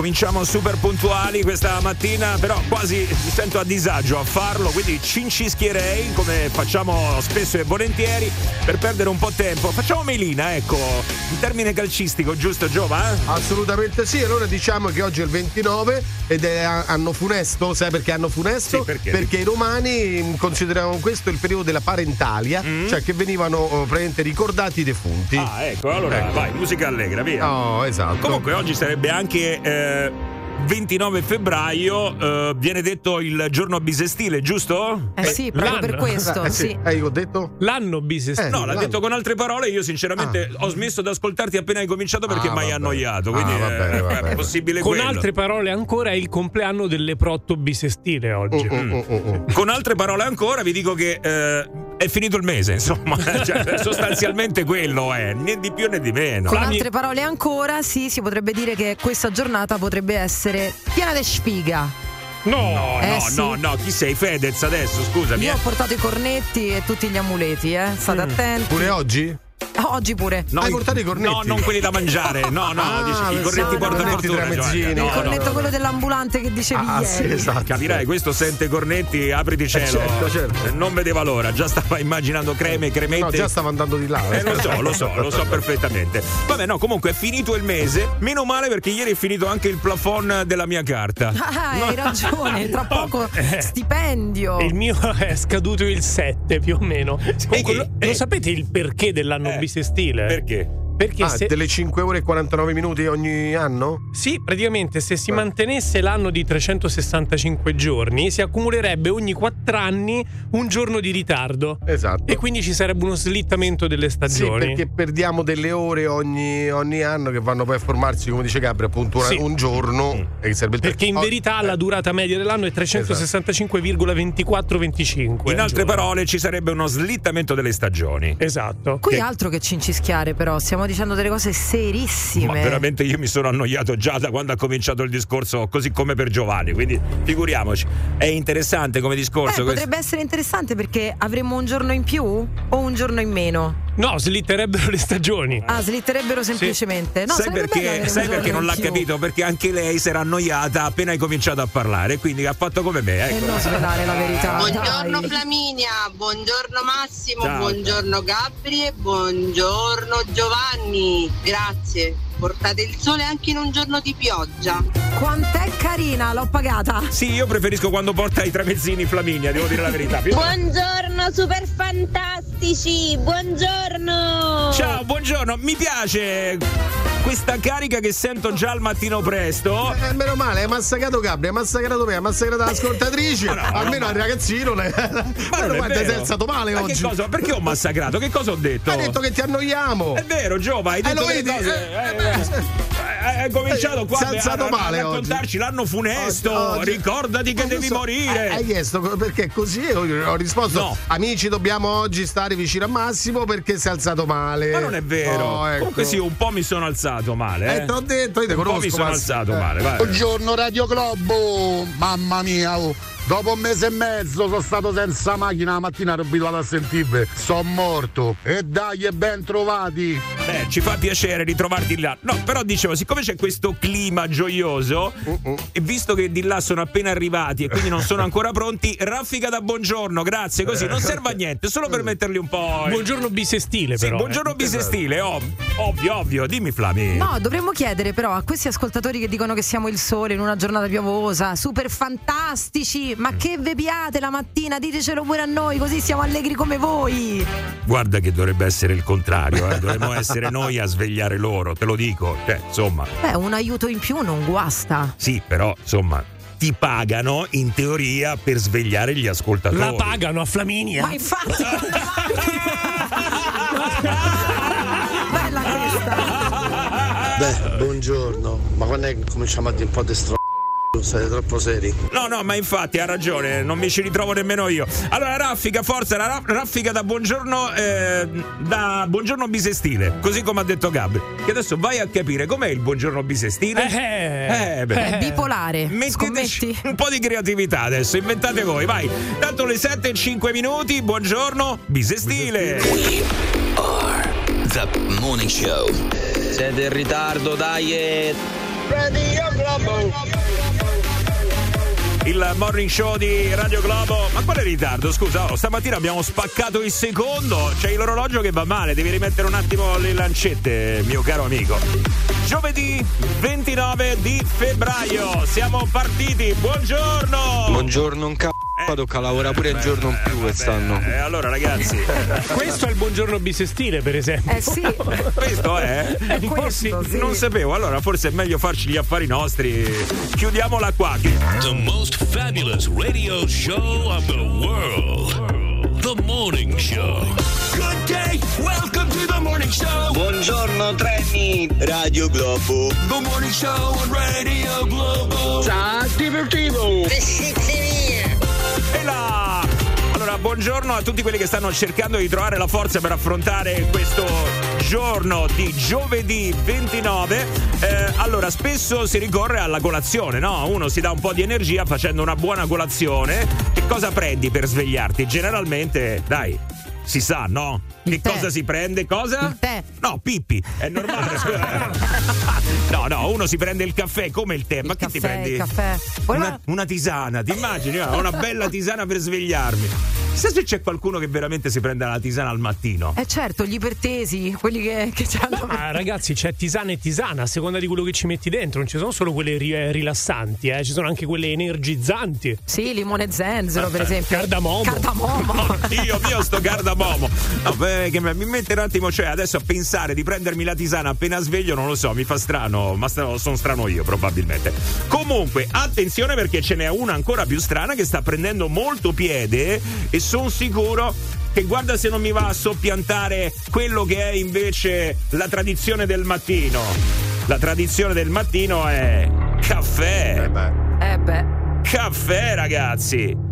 Cominciamo super puntuali questa mattina, però quasi mi sento a disagio a farlo, quindi cincischierei come facciamo spesso e volentieri per perdere un po' tempo. Facciamo melina, ecco, in termine calcistico, giusto Giova? Assolutamente sì, allora diciamo che oggi è il 29 ed è anno funesto, sai perché anno funesto? Sì, perché? perché i romani consideravano questo il periodo della parentalia, mm. cioè che venivano oh, praticamente ricordati i defunti. Ah, ecco, allora ecco. vai, musica allegra, via. Oh, esatto. Comunque oggi sarebbe anche eh, 29 febbraio eh, viene detto il giorno bisestile, giusto? Eh sì, proprio per questo. Eh, sì. Eh, io ho detto? L'anno bisestile. no, l'ha l'anno. detto con altre parole. Io, sinceramente, Ah. ho smesso di ascoltarti appena hai cominciato perché Ah, mi hai vabbè. annoiato. Ah, Quindi va bene, eh, va è possibile Con quello. altre parole ancora è il compleanno del leprotto bisestile oggi. Mm, mm, mm, mm. Con altre parole ancora vi dico che eh, è finito il mese, insomma, cioè, sostanzialmente quello è, né di più né di meno. Con altre parole ancora, sì, si potrebbe dire che questa giornata potrebbe essere piena di sfiga. No, No, Eh, no, sì. no, no, chi sei Fedez adesso? Scusami. Io eh. ho portato i cornetti e tutti gli amuleti, eh. State attenti. Pure oggi? Oggi pure. No, Hai portato i cornetti? No, non quelli da mangiare. No, no, Ah, dici, i cornetti i porta cornetti fortuna. tramezzini. Il No, no, cornetto, no. quello dell'ambulante che dicevi Ah, ieri. sì, esatto. Capirai, questo sente cornetti, apriti cielo. certo, certo. Eh, Non vedeva l'ora, già stava immaginando creme, cremette. No, già stava andando di là. Eh, lo so, lo so, lo so perfettamente. Vabbè, no, comunque è finito il mese. Meno male perché ieri è finito anche il plafond della mia carta. Ah, hai ragione, tra poco Eh. stipendio. Il mio è scaduto il 7 più o meno. Comunque, lo, eh. lo sapete il perché dell'anno Eh, bisestile? Perché? Perché Ah, se, delle 5 ore e 49 minuti ogni anno? sì, praticamente se si Eh. mantenesse l'anno di 365 giorni, si accumulerebbe ogni 4 anni un giorno di ritardo. Esatto. E quindi ci sarebbe uno slittamento delle Sì, stagioni. perché perdiamo delle ore ogni, ogni anno che vanno poi a formarsi, come dice Gabri, appunto una- Sì. un giorno. E che serve il Perché in oh, verità la eh, durata media dell'anno è 365,2425. In altre parole ci sarebbe uno slittamento delle stagioni. Esatto. Qui che- altro che cincischiare, però, stiamo dicendo delle cose Ma serissime. veramente io mi sono annoiato già da quando ha cominciato il discorso, così come per Giovanni. Quindi figuriamoci. È interessante come discorso. questo. potrebbe essere interessante perché avremmo un giorno in più o un giorno in meno? No, slitterebbero le stagioni. Ah, slitterebbero semplicemente. No, sai perché, sai perché non l'ha più. capito? Perché anche lei si era annoiata appena hai cominciato a parlare, quindi ha fatto come me. E Ecco. non svelare la verità. Buongiorno dai. Flaminia, buongiorno Massimo, Ciao. buongiorno Gabri e buongiorno Giovanni. Grazie. Portate il sole anche in un giorno di pioggia. Quant'è carina, l'ho pagata. Sì, io preferisco quando porta i tramezzini Flaminia, devo dire la verità. Più- Buongiorno super fantastici, buongiorno! Ciao, buongiorno, mi piace questa carica che sento già al mattino presto. Eh, meno male, hai massacrato Gabri, hai massacrato me, hai massacrato l'ascoltatrice. No, Almeno al ragazzino. le- Ma non ti sei vero. alzato male Ma oggi. Che cosa? Perché ho massacrato? Che cosa ho detto? Hai detto che ti annoiamo. È vero, Giova, hai Eh, detto lo delle vedi? cose. Eh, eh, eh, eh, Hai cominciato qua è a- alzato a, a male raccontarci l'anno funesto. Oggi- oggi- Ricordati che Eh, devi so. morire. Eh, hai chiesto perché così io ho risposto: No. Amici, dobbiamo oggi stare vicino a Massimo perché si è alzato male. Ma non è vero. Oh, ecco. Comunque sì, un po' mi sono alzato male. Eh, Eh, te l'ho detto, io te un po' conosco. mi sono Massimo. alzato Eh. male. Vai. Buongiorno Radio Globo, mamma mia, oh. Dopo un mese e mezzo sono stato senza macchina, la mattina ero abituato a sentirvi, sono morto. E dai, e ben trovati. Beh, ci fa piacere ritrovarti là. No, però dicevo, siccome c'è questo clima gioioso, e visto che di là sono appena arrivati e quindi non sono ancora pronti, raffica da buongiorno, grazie. Così non serve a niente, solo per metterli un po'. in- Buongiorno bisestile, Sì, però. buongiorno eh. bisestile, ov- ovvio, ovvio. Dimmi, Flami. No, dovremmo chiedere però a questi ascoltatori che dicono che siamo il sole in una giornata piovosa, super fantastici, ma che ve piate la mattina? Ditecelo pure a noi, così siamo allegri come voi. Guarda che dovrebbe essere il contrario, eh. dovremmo essere noi a svegliare loro, te lo dico. Cioè, insomma, Beh, un aiuto in più non guasta. sì, però, insomma, ti pagano in teoria per svegliare gli ascoltatori. La pagano a Flaminia. Ma infatti. Bella questa. Beh, buongiorno, ma quando è che cominciamo a dire un po' di stro... Siete troppo seri. No, no, ma infatti ha ragione, non mi ci ritrovo nemmeno io. Allora, raffica, forza, la ra- raffica da buongiorno, eh, da buongiorno bisestile, così come ha detto Gabri. Che adesso vai a capire com'è il buongiorno bisestile. Eh, Eh, beh. È bipolare. Metteteci Scommetti? un po' di creatività adesso, inventate voi, vai. Tanto le 7 e 5 minuti, buongiorno, bisestile. The Morning Show. Siete in ritardo, dai. e- Radio Globo. Il morning show di Radio Globo. Ma quale ritardo? Scusa, oh, stamattina abbiamo spaccato il secondo. C'è l'orologio che va male, devi rimettere un attimo le lancette, mio caro amico. Giovedì 29 di febbraio. Siamo partiti. Buongiorno! Buongiorno, un c***o. Tocca lavorare pure un giorno in più quest'anno. E allora, ragazzi, Questo è il buongiorno bisestile, per esempio. Eh sì. questo è. È questo, sì. Non sapevo, allora forse è meglio farci gli affari nostri. Chiudiamola qua. The most fabulous radio show of the world. The Morning Show. Good day. Welcome to the Morning Show. Buongiorno treni, Radio Globo. The Morning Show on Radio Globo. Ciao divertivo. E là! Buongiorno a tutti quelli che stanno cercando di trovare la forza per affrontare questo giorno di giovedì 29. Eh, allora, spesso si ricorre alla colazione, no? Uno si dà un po' di energia facendo una buona colazione. Che cosa prendi per svegliarti? Generalmente, dai, si sa, no? Il che tè. cosa si prende? Cosa? Il tè. No, Pippi, è normale. no, no, uno si prende il caffè come il tè. Ma Il che ti caffè, prendi? il caffè. Una, una- una tisana, ti immagini? Ah, Una bella tisana per svegliarmi. Chissà se c'è qualcuno che veramente si prende la tisana al mattino. Eh certo, gli ipertesi, quelli che, che hanno. Ah, ragazzi, c'è tisana e tisana a seconda di quello che ci metti dentro. Non ci sono solo quelle ri- eh, rilassanti, eh, ci sono anche quelle energizzanti. Sì, limone zenzero, per esempio. Cardamomo. Cardamomo. Dio mio, sto cardamomo. Beh, che mi mette un attimo, cioè, adesso a pensare di prendermi la tisana appena sveglio, non lo so, mi fa strano, ma sono strano io probabilmente. Comunque, attenzione perché ce n'è una ancora più strana che sta prendendo molto piede e sono sicuro che guarda se non mi va a soppiantare quello che è invece la tradizione del mattino. La tradizione del mattino è caffè. Eh beh. Caffè, ragazzi!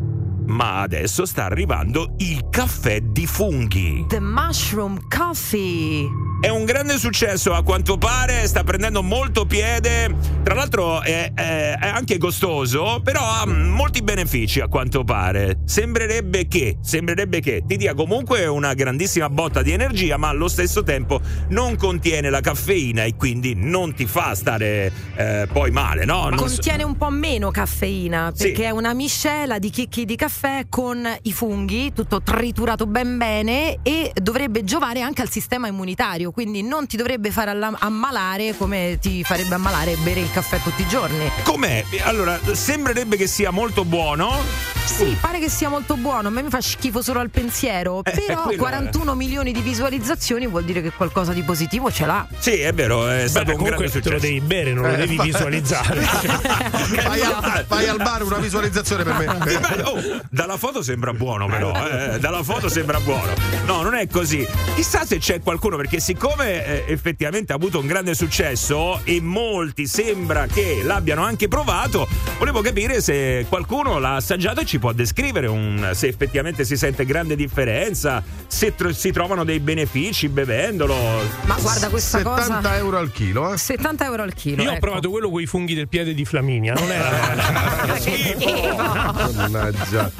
Ma adesso sta arrivando il caffè di funghi. The mushroom coffee. È un grande successo a quanto pare, sta prendendo molto piede. Tra l'altro è, è- è anche costoso, però ha molti benefici a quanto pare. Sembrerebbe che, sembrerebbe che ti dia comunque una grandissima botta di energia, ma allo stesso tempo non contiene la caffeina e quindi non ti fa stare eh, poi male, no? Non Contiene un po' meno caffeina Sì. perché è una miscela di chicchi di caffè con i funghi, tutto triturato ben bene e dovrebbe giovare anche al sistema immunitario, quindi non ti dovrebbe fare alla- ammalare come ti farebbe ammalare bere il caffè tutti i giorni. Com'è? Allora, sembrerebbe che sia molto buono. Sì, pare che sia molto buono, a me mi fa schifo solo al pensiero, Eh, però quello è. 41 milioni di visualizzazioni vuol dire che qualcosa di positivo ce l'ha. Sì, è vero, è stato Beh, un comunque grande te lo successo. devi bere, non lo Eh, devi fa- visualizzare. Vai al, vai al bar, una visualizzazione per me. Beh, oh, dalla foto sembra buono, però. eh, dalla foto sembra buono. No, non è così. Chissà se c'è qualcuno, perché siccome eh, effettivamente ha avuto un grande successo e molti sembra che l'abbiano anche provato, volevo capire se qualcuno l'ha assaggiato e ci può descrivere un- se effettivamente si sente grande differenza, se tro- si trovano dei benefici bevendolo. Ma guarda questa 70 cosa. euro al chilo, eh? 70 euro al chilo. Io ho ecco. provato quello con i funghi del piede di Flaminia, non era. Schifo. Mannaggia.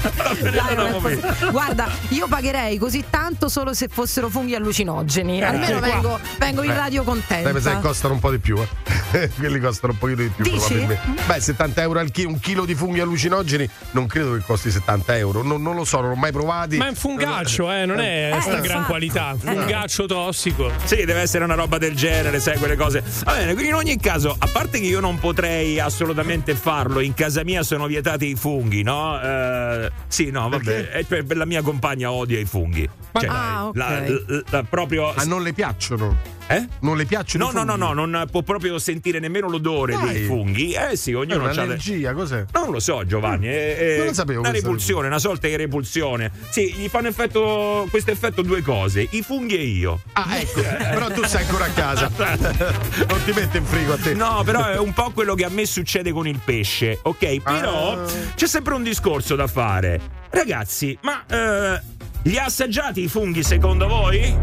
Dai. Guarda, io pagherei così tanto solo se fossero funghi allucinogeni. Almeno qua. Vengo, vengo in Eh. radio contenta. Dai, mi sa che costano un po' di più, eh. Quelli costano un pochino di più, Dici? probabilmente. Beh, 70 euro al chilo, un chilo di funghi allucinogeni, non credo che costi 70 euro. Non, non lo so, non l'ho mai provati. Ma è un fungaccio, eh, non è Eh, sta gran qualità. Fungaccio tossico. Sì, deve essere una roba del genere, sai, quelle cose. Va bene, quindi in ogni caso, a parte che io non potrei assolutamente farlo, in casa mia sono vietati i funghi, no? Eh, sì, no, vabbè, eh, per- per la mia compagna odia i funghi. Cioè, Ah, ok. la- la- la- proprio. Ah, non le piacciono? Eh? Non le piacciono No, no, no, no, non può proprio sentire nemmeno l'odore Dai. dei funghi. Eh sì, ognuno ha le... un'allergia, cos'è? Non lo so, Giovanni. È, è Non lo sapevo Una repulsione, una sorta di repulsione. Sì, gli fanno effetto, questo effetto due cose: i funghi e io. Ah, ecco. Però tu sei ancora a casa. non ti mette in frigo a te. No, però è un po' quello che a me succede con il pesce, ok? Però Ah. c'è sempre un discorso da fare. Ragazzi, ma eh, li ha assaggiati i funghi secondo voi?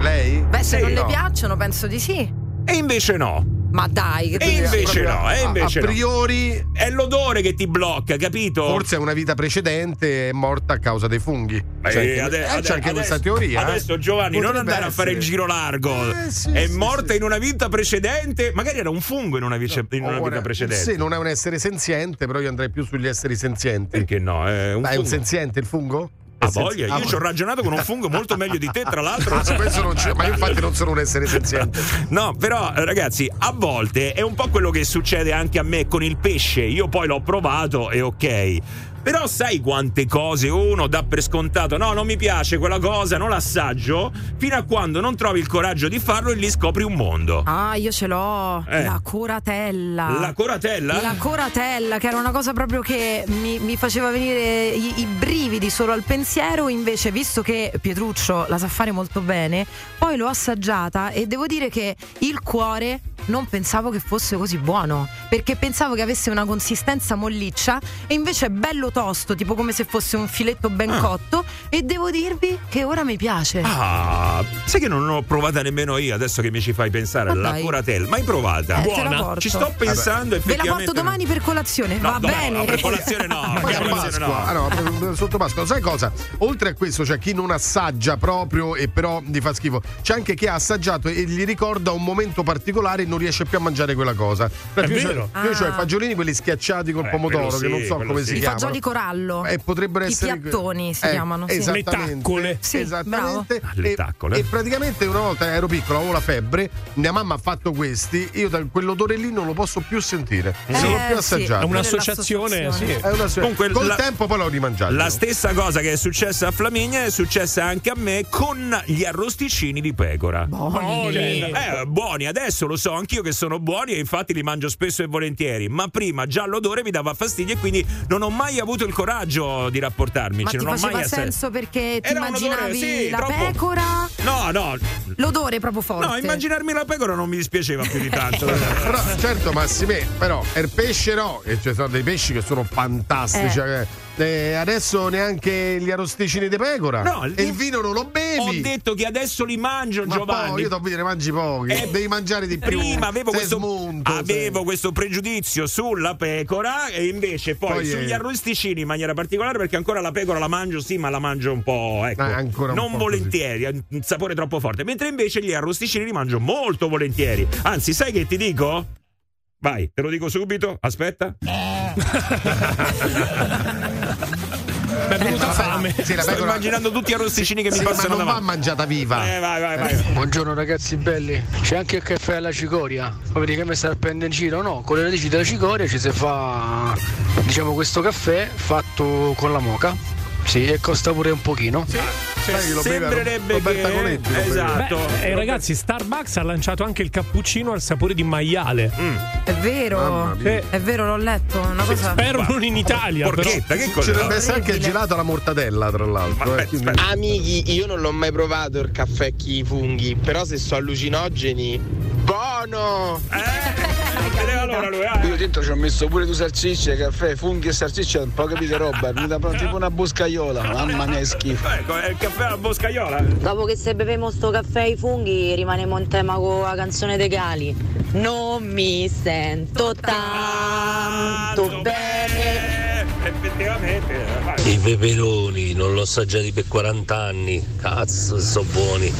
Lei? Beh, se Sì, non no. le piacciono, penso di sì. E invece no. Ma dai, che E invece proprio no, e a- invece a no. priori È l'odore che ti blocca, capito? forse una vita precedente è morta a causa dei funghi. Eh, C'è anche, ade- eh, ade- c'è anche adesso- questa teoria. eh. Adesso Giovanni, non andare a fare il essere. giro largo. Eh, sì, è sì, morta sì. in una vita precedente. Magari era un fungo in una, vice- in una Ora, vita precedente. Sì, non è un essere senziente, però io andrei più sugli esseri senzienti. Perché no? È un Ma è un senziente il fungo? Ha voglia, Ah, io ci ho ragionato con un fungo molto meglio di te, tra l'altro. Ah, questo non c'è, ma io infatti non sono un essere senziente. No, però ragazzi, a volte è un po' quello che succede anche a me con il pesce. Io poi l'ho provato e ok. Però sai quante cose uno dà per scontato? No, non mi piace quella cosa, non l'assaggio, fino a quando non trovi il coraggio di farlo e lì scopri un mondo. Ah, io ce l'ho. Eh. La coratella. La coratella? La coratella, che era una cosa proprio che mi, mi faceva venire i, i brividi solo al pensiero. Invece, visto che Pietruccio la sa fare molto bene, poi l'ho assaggiata e devo dire che il cuore non pensavo che fosse così buono. Perché pensavo che avesse una consistenza molliccia e invece è bello tosto, tipo come se fosse un filetto ben cotto. E devo dirvi che ora mi piace. Ah, sai che non l'ho provata nemmeno io, adesso che mi ci fai pensare, Ma la dai. Mai provata? Eh, Buona. Ci sto pensando Ve la effettivamente. porto domani per colazione, No, va domani, bene. no, per colazione no. Per a colazione Pasqua, ah, no, per- sotto Pasqua, sai cosa? Oltre a questo c'è chi non assaggia proprio e però gli fa schifo. C'è anche chi ha assaggiato e gli ricorda un momento particolare e non riesce più a mangiare quella cosa. Perché io vero. c'ho- io ho Ah. i fagiolini quelli schiacciati col Eh, pomodoro, quello che non sì, so come sì. si I chiamano. fagioli corallo. E potrebbero I essere piattoni si Eh, chiamano, sì. Esattamente. Le taccole. Sì, esattamente. Ah, le E- taccole. E, praticamente una volta ero piccolo, avevo la febbre, mia mamma ha fatto questi, io da quell'odore lì non lo posso più sentire. Non l'ho Eh, più sì. assaggiato. È un'associazione, sì. È una- Comunque, Col la- tempo poi l'ho rimangiato. La stessa cosa che è successa a Flaminia è successa anche a me con gli arrosticini di pecora. Buoni. Eh, buoni, adesso lo so anch'io che sono buoni e infatti li mangio spesso e volentieri, ma prima già l'odore mi dava fastidio e quindi non ho mai avuto il coraggio di rapportarmi. Ma ti non ho faceva senso perché ti Era un odore, immaginavi sì, la troppo- pecora? No, no, L'odore proprio forte. no, immaginarmi la pecora non mi dispiaceva più di tanto. Però, certo, Massimè, però il pesce no, e ci sono dei pesci che sono fantastici. Eh. Eh. Adesso neanche gli arrosticini di pecora. No, e il vino non lo bevi. Ho detto che adesso li mangio, Ma Giovanni. poi io ti ne mangi pochi. Eh, Devi mangiare di più. Prima avevo, questo, smunto, avevo questo pregiudizio sulla pecora e invece poi, Poi, sugli eh, arrosticini in maniera particolare perché ancora la pecora la mangio sì ma la mangio un po' ecco, Eh, ancora un non po' volentieri ha un sapore troppo forte mentre invece gli arrosticini li mangio molto volentieri anzi sai che ti dico? vai te lo dico subito aspetta Mi è venuta fame. Sì, la sto immaginando tutti gli arrosticini che Sì, mi ma passano non va davanti mangiata viva. eh, vai vai vai Buongiorno ragazzi belli, c'è anche il caffè alla cicoria. Vuoi dire che mi sta prendendo in giro? No, con le radici della cicoria ci si fa diciamo questo caffè fatto con la moca. Sì, e costa pure un pochino. Che lo beve sembrerebbe che Coletti, esatto Beh, eh, ragazzi, Starbucks ha lanciato anche il cappuccino al sapore di maiale. È vero. Mia. È vero, l'ho letto. Una cosa. Spero non in Italia. però. porchetta che Ci cosa dovrebbe essere anche Orribile. gelato alla mortadella, tra l'altro. Ma eh, aspetta, quindi- aspetta. Amici, io non l'ho mai provato il caffè chi funghi, però se sono allucinogeni, buono! eh, vedeva allora lui eh. Io dentro ci ho messo pure due salsicce, caffè, funghi e salsicce, un po' capite roba, mi dà tipo una boscaiola, mamma mia è schifo. Ecco, è il caffè alla boscaiola. Dopo che se bevemo sto caffè ai funghi rimaniamo in tema con la canzone dei Gali. Non mi sento tanto bene. Effettivamente. eh, vai. I peperoni non l'ho assaggiati per 40 anni. Cazzo, sono buoni.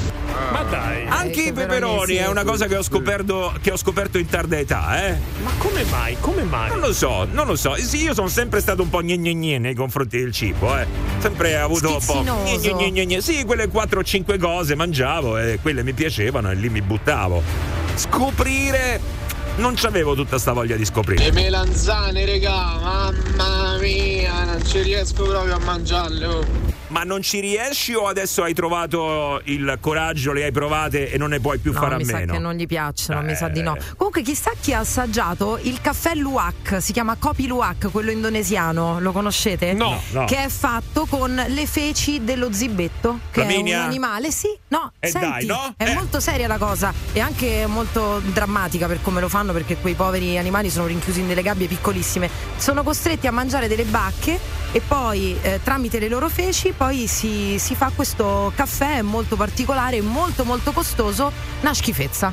Ma dai. Anche Eh, i peperoni è una cosa che ho scoperto, che ho scoperto in tarda età, eh. Ma come mai? Come mai? Non lo so, non lo so. Sì, io sono sempre stato un po' gne gne nei confronti del cibo, eh. Sempre avuto un po'. Gne gne gne. Sì, quelle 4 o 5 cose mangiavo e quelle mi piacevano e lì mi buttavo. Scoprire. Non c'avevo tutta sta voglia di scoprire. Le melanzane, regà, mamma mia, non ci riesco proprio a mangiarle. oh. Ma non ci riesci o adesso hai trovato il coraggio, le hai provate e non ne puoi più No, fare a mi sa meno? che non gli piacciono, mi sa di no. Eh. Comunque, chissà chi ha assaggiato il caffè Luwak, si chiama Kopi Luwak, quello indonesiano, lo conoscete? No, no. Che è fatto con le feci dello zibetto, che Flaminia? è un animale. Sì, no, Eh, senti, dai, no? è Eh. molto seria la cosa e anche molto drammatica per come lo fanno, perché quei poveri animali sono rinchiusi in delle gabbie piccolissime. Sono costretti a mangiare delle bacche e poi eh, tramite le loro feci poi si, si fa questo caffè molto particolare, molto molto costoso, una schifezza.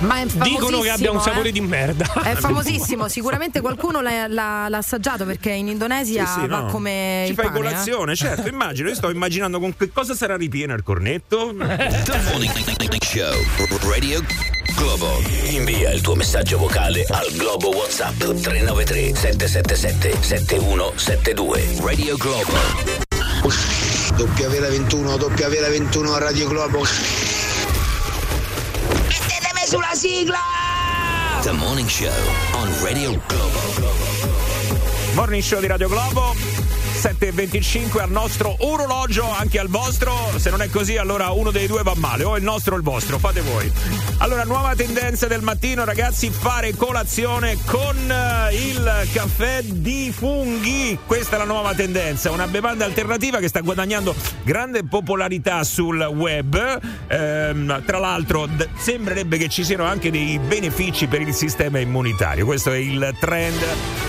Ma è Dicono che abbia un famosissimo, sapore eh. di merda. È famosissimo, sicuramente qualcuno l'ha, l'ha- l'ha assaggiato perché in Indonesia Sì, sì, va no. come Ci il fai pane, eh. colazione, certo, immagino. Io sto immaginando con che cosa sarà ripieno il cornetto. The Morning Show Radio Globo. Invia il tuo messaggio vocale al Globo WhatsApp 393 777 7172. Radio Globo. WL21, WL21 a Radio Globo. Sulla sigla! The Morning Show on Radio Globo. Morning show di Radio Globo. 7.25 al nostro orologio, anche al vostro. Se non è così, allora uno dei due va male, o il nostro o il vostro, fate voi. Allora, nuova tendenza del mattino, ragazzi, fare colazione con eh, il caffè di funghi. Questa è la nuova tendenza, una bevanda alternativa che sta guadagnando grande popolarità sul web. Ehm, tra l'altro, d- sembrerebbe che ci siano anche dei benefici per il sistema immunitario. Questo è il trend.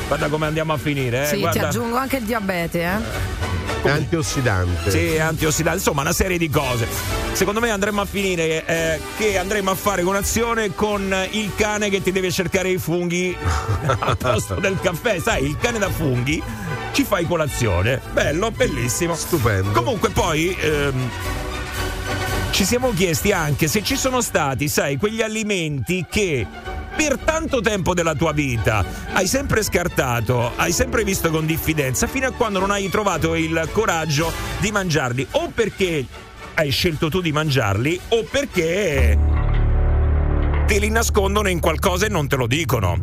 Guarda come andiamo a finire, eh. Sì, ti Guarda. aggiungo anche il diabete, eh. È antiossidante. Sì, antiossidante, insomma, una serie di cose. Secondo me andremo a finire eh, che andremo a fare colazione con il cane che ti deve cercare i funghi al posto del caffè. Sai, il cane da funghi ci fai colazione. Bello, bellissimo. Stupendo. Comunque poi. ehm, ci siamo chiesti anche se ci sono stati, sai, quegli alimenti che per tanto tempo della tua vita. Hai sempre scartato, hai sempre visto con diffidenza, fino a quando non hai trovato il coraggio di mangiarli, o perché hai scelto tu di mangiarli, o perché te li nascondono in qualcosa e non te lo dicono.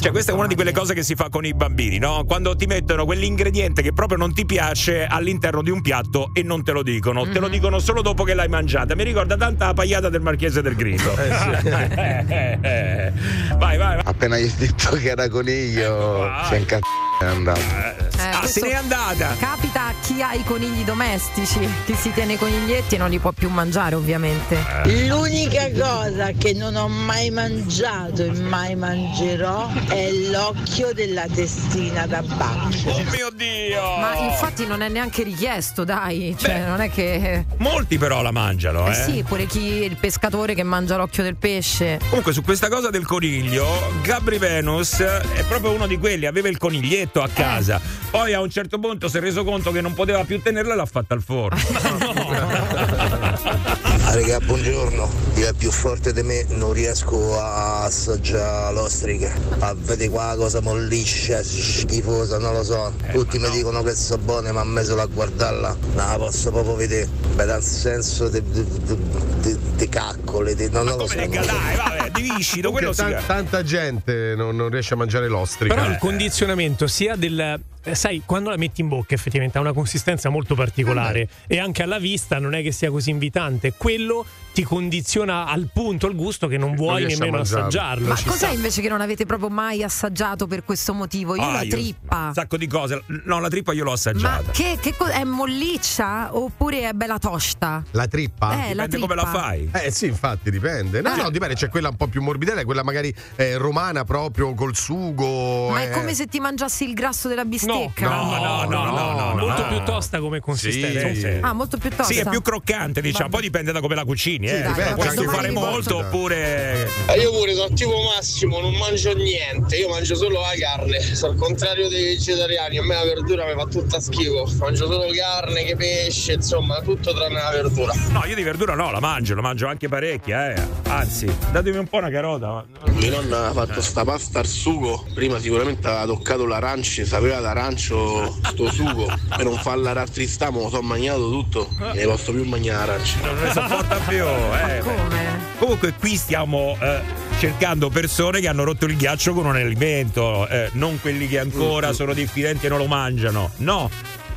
Cioè, questa è una di quelle cose che si fa con i bambini, no? Quando ti mettono quell'ingrediente che proprio non ti piace all'interno di un piatto e non te lo dicono, te lo dicono solo dopo che l'hai mangiata. Mi ricorda tanta la pagliata del Marchese del Grillo. vai, vai, vai. Appena gli ho detto che era coniglio, si è incazzato è andato. Eh, ah, se n'è andata. Capita a chi ha i conigli domestici, chi si tiene i coniglietti e non li può più mangiare, ovviamente. L'unica cosa che non ho mai mangiato e mai mangerò è l'occhio della testina da baccio. Oh mio Dio! Ma infatti non è neanche richiesto, dai. Cioè, non è che. Molti però la mangiano, Eh eh. sì, pure chi il pescatore che mangia l'occhio del pesce. Comunque su questa cosa del coniglio, Gabri Venus è proprio uno di quelli, aveva il coniglietto a casa, poi a un certo punto si è reso conto che non poteva più tenerla e l'ha fatta al forno. Ah, raga, buongiorno. Io è più forte di me, non riesco a assaggiare l'ostriche. A vedere qua cosa molliscia, schifosa, non lo so. Tutti mi dicono che sono buone, ma a me solo a guardarla non la posso proprio vedere. Beh, dal senso di, di, di, di- di caccole, di, non, non lo so. Dai, vabbè, di viscido, quello tan- tanta gente non, non riesce a mangiare l'ostrica. Però il condizionamento sia del. eh, Sai, quando la metti in bocca effettivamente ha una consistenza molto particolare e anche alla vista non è che sia così invitante. Quello ti condiziona al punto il gusto che non vuoi a nemmeno assaggiarlo. Ma cos'è sta. invece che non avete proprio mai assaggiato per questo motivo? Io Ah, la io- trippa. Un sacco di cose. No, la trippa io l'ho Ma assaggiata. che, che co- è molliccia oppure è bella tosta? La trippa? Eh, la Dipende come la trippa. fai. Eh sì, infatti dipende. No, Eh. no, dipende, c'è quella un po' più morbidella, quella magari eh, romana proprio col sugo. Ma eh. è come se ti mangiassi il grasso della bistecca. No, no, no, no, no, no. Molto no. più tosta come consistenza. Sì. Sì. Ah, molto più tosta. Sì, è più croccante, diciamo. Poi dipende da come la cucini, eh. dai, Puoi vabbè, anche fare molto oppure. Eh, io pure sono tipo Massimo, non mangio niente, io mangio solo la carne, sono al contrario dei vegetariani, a me la verdura mi fa tutta schifo, mangio solo carne, che pesce, insomma, tutto tranne la verdura. No, io di verdura no, la mangio, la mangio anche parecchia, eh. Anzi, datemi un po' una carota. Mia nonna ha fatto sta pasta al sugo, prima sicuramente aveva toccato l'arancia, sapeva d'arancio sto sugo, per non farla rattristare me lo sono mangiato tutto, ne posso più mangiare l'arancia. Non ne sopporta più, eh. Come? Comunque qui stiamo eh, cercando persone che hanno rotto il ghiaccio con un alimento, eh, non quelli che ancora sono diffidenti e non lo mangiano. No,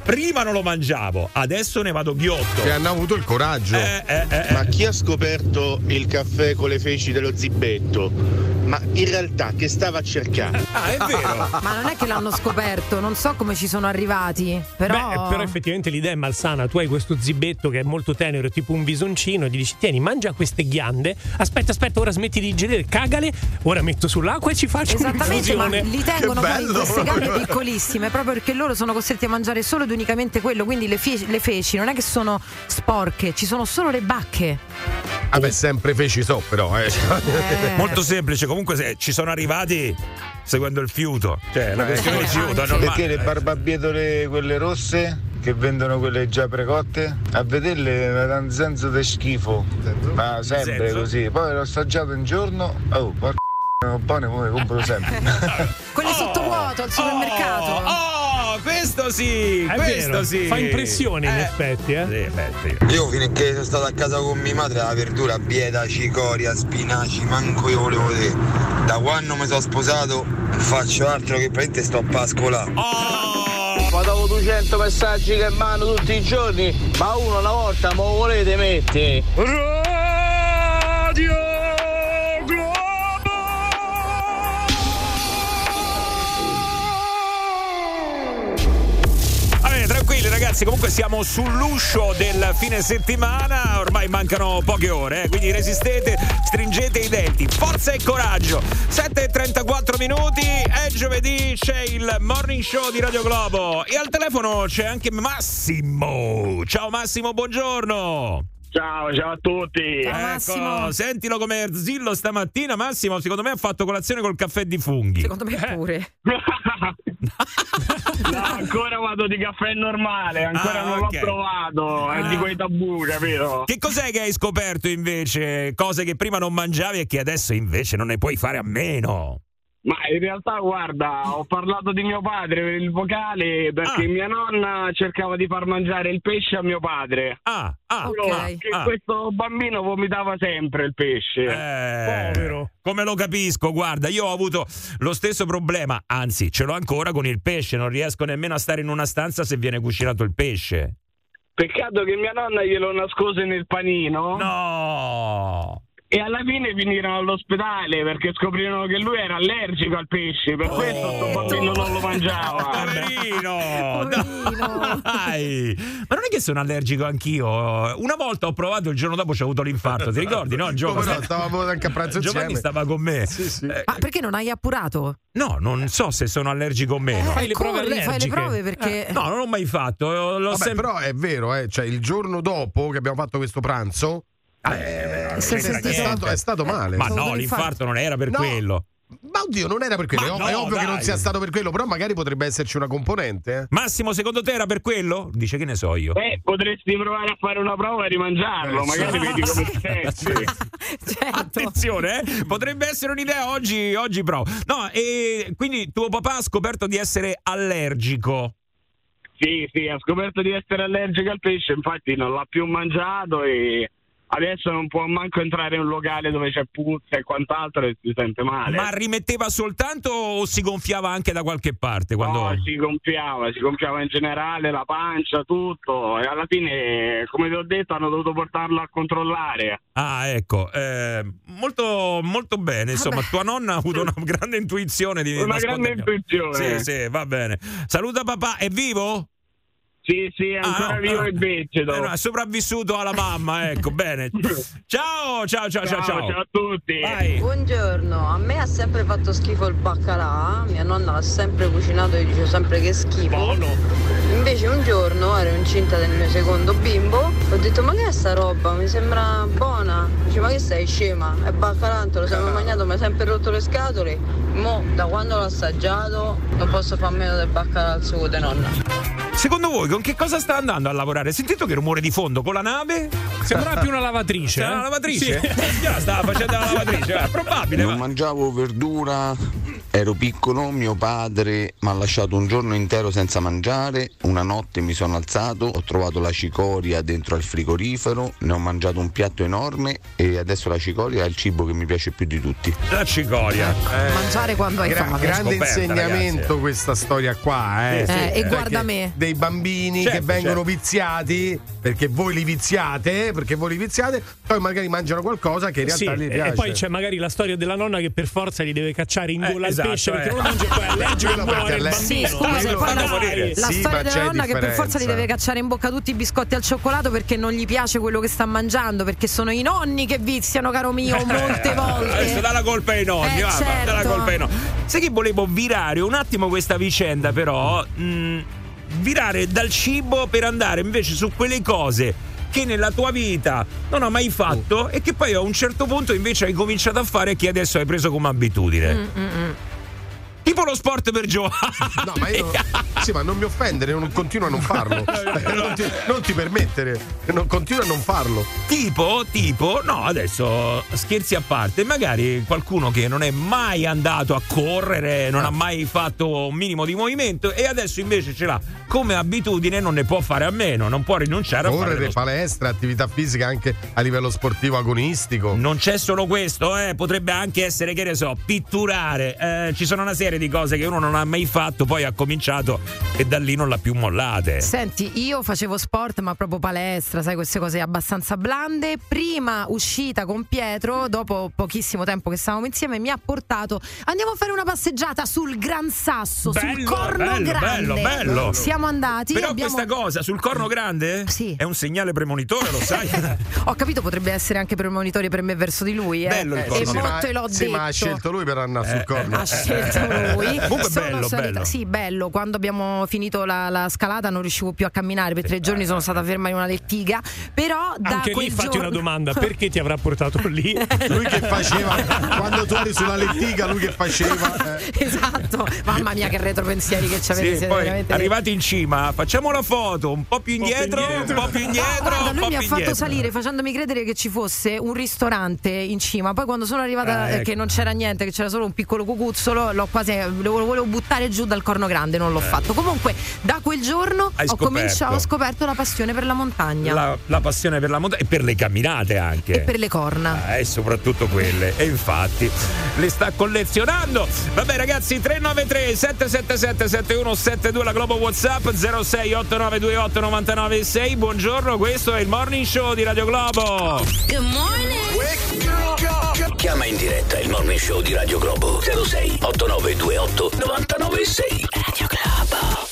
prima non lo mangiavo, adesso ne vado ghiotto. Che hanno avuto il coraggio. Eh, eh, eh, eh. Ma chi ha scoperto il caffè con le feci dello zibetto? Ma in realtà che stava a cercare? Ah, è vero. Ma non è che l'hanno scoperto, non so come ci sono arrivati. Però. Beh, però effettivamente l'idea è malsana. Tu hai questo zibetto che è molto tenero, tipo un bisoncino, e gli dici: Tieni, mangia queste ghiande. Aspetta, aspetta, ora smetti di digerire, cagale. Ora metto sull'acqua e ci faccio Esattamente, ma li tengono bello! queste gambe piccolissime proprio perché loro sono costretti a mangiare solo ed unicamente quello. Quindi le, fie- le feci non è che sono sporche, ci sono solo le bacche. Vabbè, sempre feci so, però. Eh. Molto semplice, comunque se ci sono arrivati seguendo il fiuto. Cioè, la Eh, questione del fiuto è normale. Perché le barbabietole quelle rosse che vendono quelle già precotte, a vederle mi danno senso di schifo. Ma sempre così. Poi l'ho assaggiato un giorno, oh, porca buone, poi le compro sempre. Quelli sottovuoto al supermercato. Oh, questo sì, È questo vero, sì. fa impressione in Eh, effetti, eh. Sì, beh, sì. Io finché sono stato a casa con mia madre la verdura, bieta, cicoria, spinaci, manco io volevo vedere. Da quando mi sono sposato non faccio altro che praticamente sto a pascolare. Ma dopo 200 messaggi che mando tutti i giorni, ma uno una volta me lo volete mettere? Radio ragazzi, comunque siamo sull'uscio del fine settimana, ormai mancano poche ore, eh, quindi resistete, stringete i denti, forza e coraggio. 7.34 minuti, è giovedì, c'è il morning show di Radio Globo e al telefono c'è anche Massimo. Ciao Massimo, buongiorno. Ciao, ciao a tutti. Ecco, sentilo come Erzillo stamattina, Massimo, secondo me ha fatto colazione col caffè di funghi. Secondo me pure. No, ancora vado di caffè normale, ancora Ah, non ok. l'ho provato, è Ah. di quei tabù, capito? Che cos'è che hai scoperto invece? Cose che prima non mangiavi e che adesso invece non ne puoi fare a meno. Ma in realtà, guarda, ho parlato di mio padre per il vocale perché Ah. mia nonna cercava di far mangiare il pesce a mio padre. Ah, ah, Solo ok. che Ah. questo bambino vomitava sempre il pesce. Eh, Povero. Come lo capisco, guarda, io ho avuto lo stesso problema, anzi, ce l'ho ancora con il pesce, non riesco nemmeno a stare in una stanza se viene cucinato il pesce. Peccato che mia nonna glielo nascose nel panino. No! E alla fine finirono all'ospedale perché scoprirono che lui era allergico al pesce, per questo sto bambino non lo mangiava. Poverino! Dai! Ma non è che sono allergico anch'io. Una volta ho provato, il giorno dopo c'ho avuto l'infarto, ti ricordi? No, Giovanni? No, stavamo anche a pranzo Giovanni insieme. stava con me. Sì, sì. Eh, Ma perché non hai appurato? no, non so se sono allergico o meno. Fai le prove Corri, fai le prove perché. No, non l'ho mai fatto. L'ho Vabbè, sempre... però è vero, eh, cioè il giorno dopo che abbiamo fatto questo pranzo Eh, non Si è stato, è stato male. Ma no, l'infarto non era per No. quello. Ma oddio, non era per quello. Ma è, ov- no, è ovvio che dai. non sia stato per quello, però magari potrebbe esserci una componente. eh. Massimo, secondo te era per quello? Dice che ne so io. Beh, potresti provare a fare una prova e rimangiarlo, Eh, magari vedi come ti senti. Certo. Attenzione, eh? potrebbe essere un'idea oggi, oggi provo. No, e quindi tuo papà ha scoperto di essere allergico. Sì, sì, ha scoperto di essere allergico al pesce, infatti non l'ha più mangiato e adesso non può manco entrare in un locale dove c'è puzza e quant'altro e si sente male. Ma rimetteva soltanto o si gonfiava anche da qualche parte? Quando... No, si gonfiava, si gonfiava in generale la pancia, tutto e alla fine, come ti ho detto, hanno dovuto portarlo a controllare. Ah, ecco, eh, molto, molto bene. Insomma, tua nonna ha avuto una grande intuizione di Una grande intuizione. Sì, sì, va bene. Saluta papà, è vivo? Sì, sì, è ancora Ah, no, vivo no. e vegeto. Eh, no, è sopravvissuto alla mamma, ecco, bene. Ciao, ciao, ciao, ciao, ciao. ciao a tutti. Vai. Buongiorno, a me ha sempre fatto schifo il baccalà, mia nonna l'ha sempre cucinato e dice sempre che è schifo. Invece un giorno ero incinta del mio secondo bimbo, ho detto ma che è sta roba? Mi sembra buona. Dice ma che sei scema? È baccalà, lo sempre mangiato, mi ha sempre rotto le scatole. Mo da quando l'ho assaggiato non posso far meno del baccalà al sugo di nonna. Secondo voi con che cosa sta andando a lavorare? Sentito che rumore di fondo con la nave? Sembra più una lavatrice. C'era eh? una lavatrice? Sì. Già, stava facendo la lavatrice, è probabile. Non ma- mangiavo verdura, ero piccolo, mio padre mi ha lasciato un giorno intero senza mangiare, una notte mi sono alzato, ho trovato la cicoria dentro al frigorifero, ne ho mangiato un piatto enorme e adesso la cicoria è il cibo che mi piace più di tutti. La cicoria. Mangiare quando hai Gra- fame. grande Scoperta, insegnamento ragazzi. questa storia qua, eh. Sì, sì. Eh, e guarda me. Dei bambini Certo, che vengono certo. viziati perché voi li viziate, perché voi li viziate, poi magari mangiano qualcosa che in realtà Sì, gli piace. e poi c'è magari la storia della nonna che per forza gli deve cacciare in Eh, gola esatto, il pesce perché eh. lo mangia poi allergico e muore il bambino. Sì, scusa, poi la, fanno morire. la Sì, storia della nonna che per forza differenza. gli deve cacciare in bocca tutti i biscotti al cioccolato perché non gli piace quello che sta mangiando, perché sono i nonni che viziano, caro mio, molte volte. Adesso dà la colpa ai nonni, Eh, va, va, dà la certo. colpa ai nonni. Sai che volevo virare un attimo questa vicenda, però. mh, virare dal cibo per andare invece su quelle cose che nella tua vita non hai mai fatto e che poi a un certo punto invece hai cominciato a fare e che adesso hai preso come abitudine. Mm, mm, mm. Tipo lo sport per Giovanni. No, ma io. Sì, ma non mi offendere, non continua a non farlo. non, ti, non ti permettere, non, continua a non farlo. Tipo, tipo, no, adesso scherzi a parte, magari qualcuno che non è mai andato a correre, non ha mai fatto un minimo di movimento e adesso invece ce l'ha come abitudine, non ne può fare a meno, non può rinunciare a fare Correre, lo palestra, attività fisica anche a livello sportivo agonistico. Non c'è solo questo, eh, potrebbe anche essere, che ne so, pitturare. Eh, ci sono una serie di cose che uno non ha mai fatto, poi ha cominciato e da lì non l'ha più mollate. Senti, io facevo sport, ma proprio palestra, sai, queste cose abbastanza blande. Prima uscita con Pietro, dopo pochissimo tempo che stavamo insieme, mi ha portato. Andiamo a fare una passeggiata sul Gran Sasso, sul Bello, Corno bello, Grande. bello, bello. Siamo andati. Però abbiamo... questa cosa sul corno grande Sì. è un segnale premonitore, lo sai? Ho capito, potrebbe essere anche premonitorio per me verso di lui. Eh. Bello il e corno sì, molto ma, te l'ho sì, detto. ma ha scelto lui per andare sul corno. ha scelto lui. Comunque Sono bello, salita- bello. Sì, bello. Quando abbiamo finito la, la scalata non riuscivo più a camminare. Per tre giorni sono stata ferma in una lettiga. Però da Anche quel lì fatti giorno... una domanda, perché ti avrà portato lì? Lui che faceva, quando tu eri sulla lettiga, lui che faceva. eh. esatto. Mamma mia, che retropensieri che ci avete. Sì, veramente- arrivati in cima, facciamo la foto, un po' più indietro, un po' più indietro, Guarda, un lui mi ha fatto indietro. salire facendomi credere che ci fosse un ristorante in cima. Poi quando sono arrivata Ah, eh, ecco. che non c'era niente, che c'era solo un piccolo cucuzzolo, l'ho quasi lo volevo buttare giù dal corno grande, non l'ho fatto. Comunque, da quel giorno Eh. Hai ho scoperto. cominciato, ho scoperto la passione per la montagna La, la passione per la montagna e per le camminate anche. e per le corna. Ah, E soprattutto quelle. E infatti le sta collezionando. Vabbè ragazzi, 393 777 7172 la Globo WhatsApp 068928 996. Buongiorno, questo è il Morning Show di Radio Globo. Good Chiama in diretta il morning show di Radio Globo 06 8928 996 Radio Globo.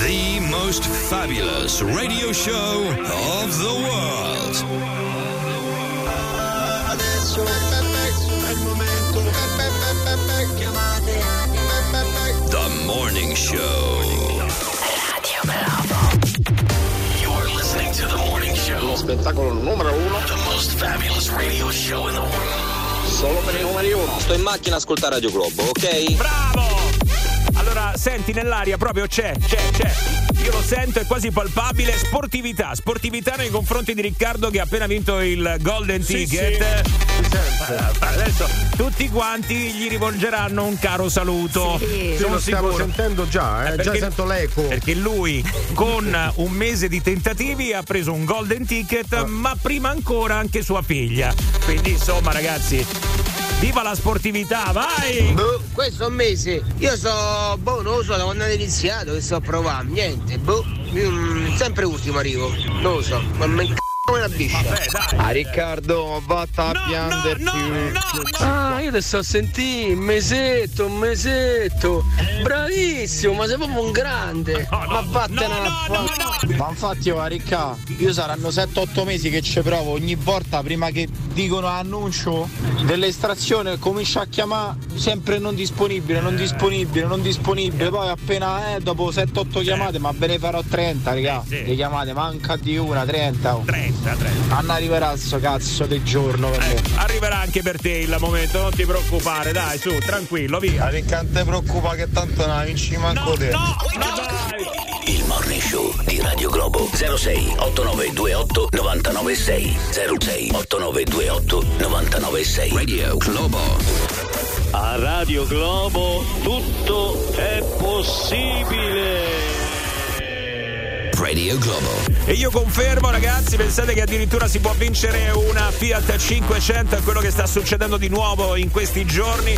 The most fabulous radio show of the world. Adesso. The morning show. Radio Globo. You're listening to the morning show. Lo spettacolo numero uno. The most fabulous radio show in the world. Solo per i numeri uno. Sto in macchina a ascoltare Radio Globo, ok? Bravo! Allora, senti nell'aria proprio c'è, c'è, c'è. Io lo sento, è quasi palpabile. Sportività, sportività nei confronti di Riccardo che ha appena vinto il Golden Sì, Ticket. Sì. Eh, Adesso tutti quanti gli rivolgeranno un caro saluto. Sì. Sì, Sono lo stiamo sicuro. sentendo già, eh, già perché- sento l'eco. Perché lui con un mese di tentativi ha preso un golden ticket, Ah. ma prima ancora anche sua figlia. Quindi insomma ragazzi, viva la sportività, vai! Boh, questo mese. Io so, boh, non lo so, da quando è iniziato che sto provando. Niente, boh. Mm, sempre ultimo arrivo. Non lo so, ma come una biscia. Vabbè, dai. A Riccardo, vatta a piangerti. Ah, io te sto a sentire, un mesetto, un mesetto. Bravissimo, ma sei proprio un grande. ma vattene a fa- Ma infatti io a Ricca, io saranno 7-8 mesi che ci provo ogni volta prima che dicono annuncio dell'estrazione comincia a chiamare sempre non disponibile, non disponibile, non disponibile, poi appena eh, dopo 7-8 chiamate, ma ve ne farò 30 raga, Eh, sì. le chiamate manca di una, 30. oh. 30, 30. Non arriverà sto cazzo del giorno per me. Arriverà anche per te il momento, non ti preoccupare, dai, su, tranquillo, via. Riccante preoccupa che tanto non vinci manco te. No, dai. Il morning show di Radio Globo 06 8928 996 06 8928 996 Radio Globo. A Radio Globo tutto è possibile. Radio Globo. E io confermo, ragazzi, pensate che addirittura si può vincere una Fiat 500, è quello che sta succedendo di nuovo in questi giorni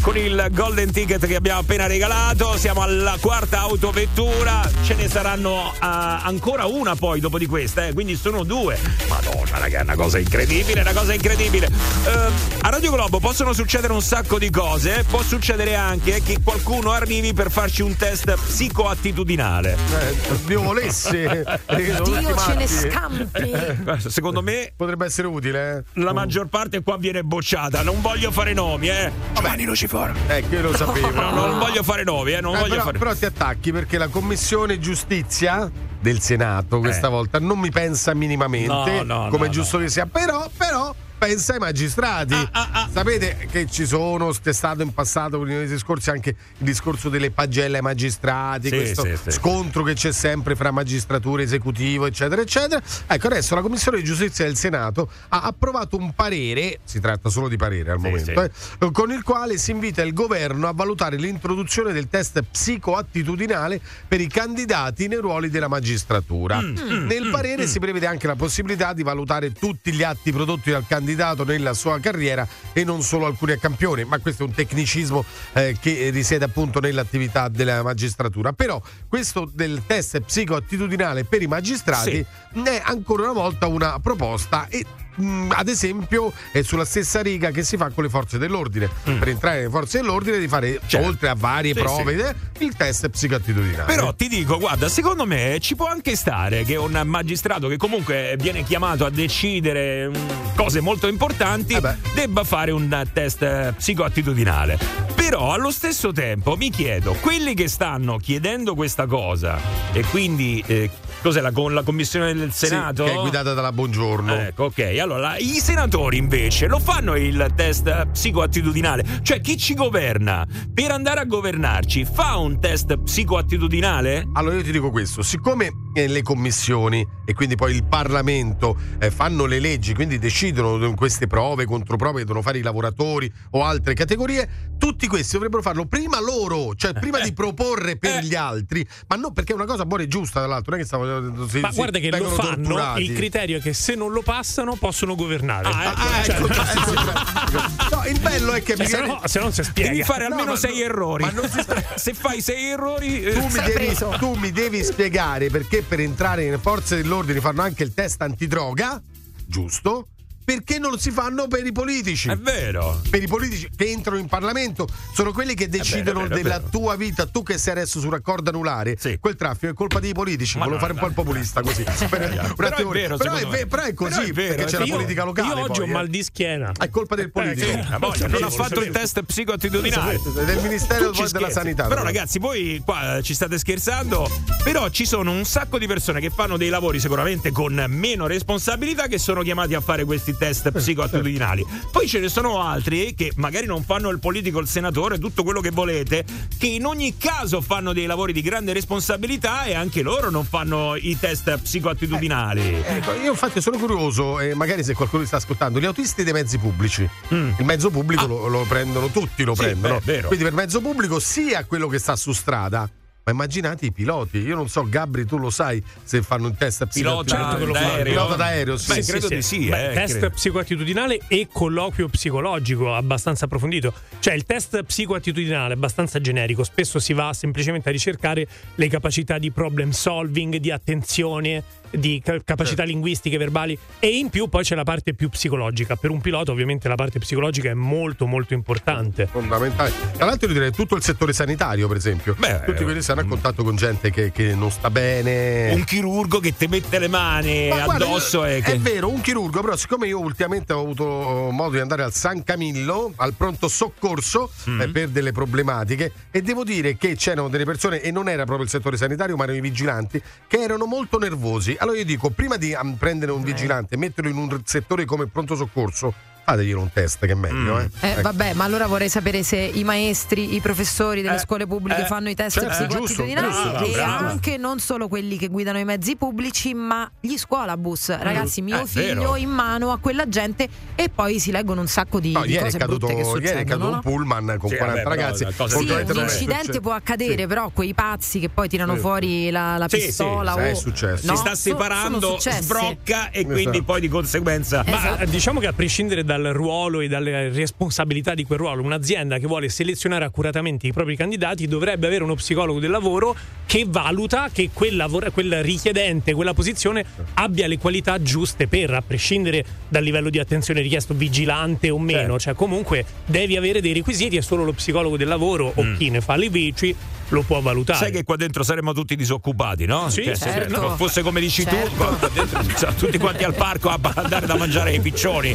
con il Golden Ticket che abbiamo appena regalato. Siamo alla quarta autovettura, ce ne saranno ah, ancora una poi dopo di questa, eh, quindi sono due. Madonna, raga, è una cosa incredibile, una cosa incredibile. Ehm, a Radio Globo possono succedere un sacco di cose, eh. può succedere anche che qualcuno arrivi per farci un test psicoattitudinale. Eh, Dio volesse. Rossi. Dio ce ne scampi. Guarda, Secondo me Potrebbe essere utile, eh? la maggior parte qua viene bocciata. Non voglio fare nomi, eh. Giovanni Luciforo. Eh, che io lo sapevo. No, non voglio fare nomi, eh. Non Eh, voglio però, fare però ti attacchi perché la commissione giustizia del Senato questa Eh. volta non mi pensa minimamente No, no, come no, giusto che sia però però pensa ai magistrati Ah, sapete che ci sono c'è stato in passato con i mesi scorsi anche il discorso delle pagelle ai magistrati Sì, questo sì, sì. scontro che c'è sempre fra magistratura esecutivo eccetera eccetera. Ecco adesso la commissione di giustizia del Senato ha approvato un parere si tratta solo di parere al momento eh, con il quale si invita il governo a valutare l'introduzione del test psicoattitudinale per i candidati nei ruoli della magistratura. Mm, Nel parere si prevede anche la possibilità di valutare tutti gli atti prodotti dal candidato nella sua carriera e non solo alcuni a campione, ma questo è un tecnicismo eh, che risiede appunto nell'attività della magistratura. Però questo del test psicoattitudinale per i magistrati è ancora una volta una proposta e mh, ad esempio è sulla stessa riga che si fa con le forze dell'ordine per entrare nelle forze dell'ordine di fare Mm. Certo. oltre a varie Sì, prove sì. eh, il test psicoattitudinale Però ti dico, guarda, secondo me ci può anche stare che un magistrato che comunque viene chiamato a decidere mm, cose molto importanti debba fare un test eh, psicoattitudinale. Però allo stesso tempo mi chiedo, quelli che stanno chiedendo questa cosa e quindi eh, cos'è la, con la commissione del Sì, Senato? che è guidata dalla Buongiorno Ecco, ok. Allora, i senatori invece lo fanno il test eh, psicoattitudinale. Cioè, chi ci governa per andare a governarci fa un test psicoattitudinale? Allora io ti dico questo, siccome eh, le commissioni e quindi poi il Parlamento eh, fanno le leggi, quindi decidono queste prove, controprove che devono fare i lavoratori o altre categorie, tutti questi dovrebbero farlo prima loro, cioè prima di proporre per gli altri, ma non perché è una cosa buona e giusta dall'altro, non è che stavo si- Ma guarda che lo fanno, torturati. il criterio è che se non lo passano possono governare. Ah, Cioè, ecco, ecco, no, il bello è che Eh, se no- se non si spiega. Devi fare No, almeno ma sei no- errori. ma non si Se fai sei errori, eh, tu mi, devi, preso. tu mi devi spiegare perché per entrare nelle forze dell'ordine fanno anche il test antidroga, giusto? Perché non si fanno per i politici? È vero. Per i politici che entrano in Parlamento sono quelli che decidono vero, è della vero. tua vita. Tu che sei adesso su raccordo anulare, quel traffico è colpa dei politici. Ma Volevo no, fare un no, po' il populista così. Per- Però un è vero, però, è, però è così Però è perché c'è è la politica locale. Io oggi poi, ho eh. mal di schiena. È colpa del politico. Sì, ma poi non ha fatto il test psicoattitudinale Del Ministero della. Sanità. Però ragazzi, voi qua eh, ci state scherzando, però ci sono un sacco di persone che fanno dei lavori sicuramente con meno responsabilità che sono chiamati a fare questi test psicoattitudinali. Poi ce ne sono altri che magari non fanno il politico, il senatore, tutto quello che volete, che in ogni caso fanno dei lavori di grande responsabilità e anche loro non fanno i test psicoattitudinali. Ecco, io infatti sono curioso, e magari se qualcuno li sta ascoltando, gli autisti dei mezzi pubblici. Il mezzo pubblico lo, lo prendono tutti, lo Mm. Ah. Sì, prendono. beh. Quindi per mezzo pubblico sia quello che sta su strada. Ma immaginate i piloti, io non so, Gabri, tu lo sai se fanno un test. Certo Pilota d'aereo, sì. Beh, credo di sì, Beh, eh, test credo. psicoattitudinale e colloquio psicologico abbastanza approfondito. Cioè, il test psicoattitudinale è abbastanza generico. Spesso si va semplicemente a ricercare le capacità di problem solving, di attenzione, di ca- capacità Certo. linguistiche, verbali. E in più poi c'è la parte più psicologica. Per un pilota, ovviamente, la parte psicologica è molto, molto importante. Fondamentale. Tra l'altro, io direi tutto il settore sanitario, per esempio. Beh, Tutti quelli che stanno a contatto con gente che, che non sta bene. Un chirurgo che ti mette le mani Ma guarda, addosso io- e che... È vero, un chirurgo, però siccome io ultimamente ho avuto modo di andare al San Camillo, al pronto soccorso Mm. eh, per delle problematiche e devo dire che c'erano delle persone, e non era proprio il settore sanitario, ma erano i vigilanti, che erano molto nervosi. Allora io dico, prima di um, prendere un vigilante e metterlo in un settore come pronto soccorso, fategli un test che è meglio. Eh. Eh, Ecco. vabbè, ma allora vorrei sapere se i maestri, i professori delle Eh, scuole pubbliche eh, fanno i test certo, psicoattitudinali giusto, giusto, e brava. anche non solo quelli che guidano i mezzi pubblici, ma gli scuolabus. Ragazzi, mio Eh, figlio vero. in mano a quella gente e poi si leggono un sacco di, No, di ieri, è cose caduto, brutte che ieri è succedono. caduto no? un pullman con Sì, 40 vabbè, ragazzi. Sì, un è incidente può accadere, Sì. però quei pazzi che poi tirano Sì. fuori la, la pistola sì, o è successo. No, si sta separando, sbrocca e quindi poi di conseguenza... Ma Esatto. eh, diciamo che a prescindere dal ruolo e dalle responsabilità di quel ruolo, un'azienda che vuole selezionare accuratamente i propri candidati dovrebbe avere uno psicologo del lavoro che valuta che quel, lavoro- quel richiedente, quella posizione abbia le qualità giuste per, a prescindere dal livello di attenzione richiesto, vigilante o meno. Certo. Cioè, comunque devi avere dei requisiti e solo lo psicologo del lavoro o chi ne fa le vici lo può valutare. Sai che qua dentro saremmo tutti disoccupati, no? Sì, Cioè, se certo. no, fosse come dici Certo. tu, qua dentro cioè, tutti quanti al parco a andare da mangiare ai piccioni.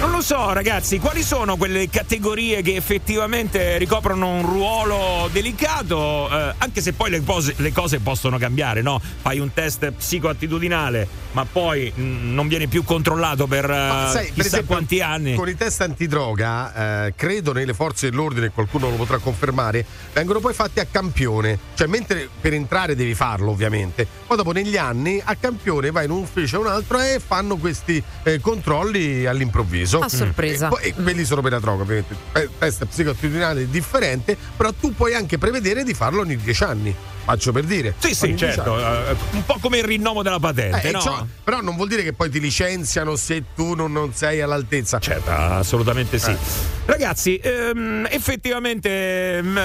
Non lo so, ragazzi, quali sono quelle categorie che effettivamente ricoprono un ruolo delicato, eh, anche se poi le cose, le cose possono cambiare, no? Fai un test psicoattitudinale, ma poi mh, non viene più controllato per Ma eh, sai, per chissà esempio, quanti anni. Con i test antidroga, eh, credo nelle forze dell'ordine, qualcuno lo potrà confermare, vengono poi fatti a campione. Cioè, mentre per entrare devi farlo, ovviamente. Poi dopo negli anni a campione vai in un ufficio o un altro e fanno questi eh, controlli all'improvviso. A sorpresa. E, poi- e quelli sono per la droga, ovviamente. Eh, test psicoattitudinale è differente, però tu puoi anche prevedere di farlo ogni dieci anni. Faccio per dire. Sì, sì, certo, eh, un po' come il rinnovo della patente, Eh, no? ciò- però non vuol dire che poi ti licenziano se tu non, non sei all'altezza. Certo, assolutamente sì. Eh. Ragazzi, ehm, effettivamente ehm,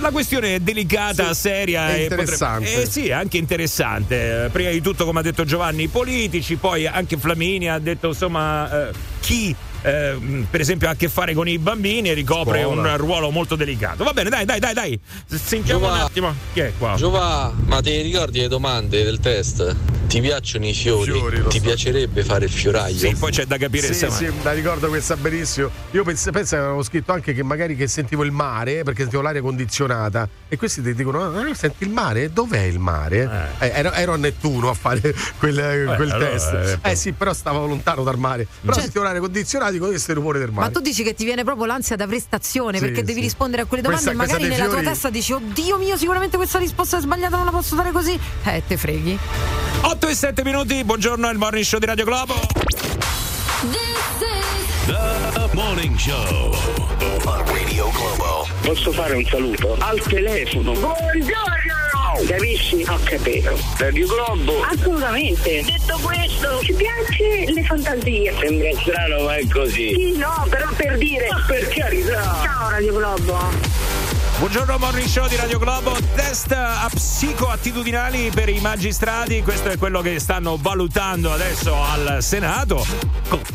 la questione è delicata, Sì, seria e potrebbe- interessante. eh, sì, anche interessante. Prima di tutto, come ha detto Giovanni, i politici, poi anche Flaminia ha detto insomma eh, chi eh, per esempio ha a che fare con i bambini e ricopre Scuola. un ruolo molto delicato. Va bene, dai, dai, dai, dai. Sentiamo un Giova- attimo. Chi è qua? Giova, ma ti ricordi le domande del test? Ti piacciono i fiori? Fiori, Ti so. piacerebbe fare il fioraio? Sì, poi c'è da capire Sì, se sì, la ricordo questa benissimo. Io penso, penso che avevo scritto anche che magari che sentivo il mare, perché sentivo l'aria condizionata. E questi ti dicono: "Ah, senti il mare? Dov'è il mare? Eh, ero, ero a Nettuno a fare quel, quel allora, test. eh, Eh, sì, però stavo lontano dal mare. Però sentivo l'aria condizionata con questo rumore del Ma mare. tu dici che ti viene proprio l'ansia da prestazione Sì, perché devi sì. rispondere a quelle domande Questa- e magari nella tua fiori- testa dici oddio mio sicuramente questa risposta è sbagliata non la posso dare così eh te freghi 8 e 7 minuti, buongiorno, il morning show di Radio Globo. The Morning Show on Radio Globo. Posso fare un saluto? Al telefono. Buongiorno! Capisci? Ho capito. Radio Globo. Assolutamente. Detto questo, ci piace le fantasie. Sembra strano, ma è così. Sì, no, però per dire. Ma per carità. Ciao Radio Globo. Buongiorno Morning Show di Radio Globo, test a psicoattitudinali per i magistrati, questo è quello che stanno valutando adesso al Senato.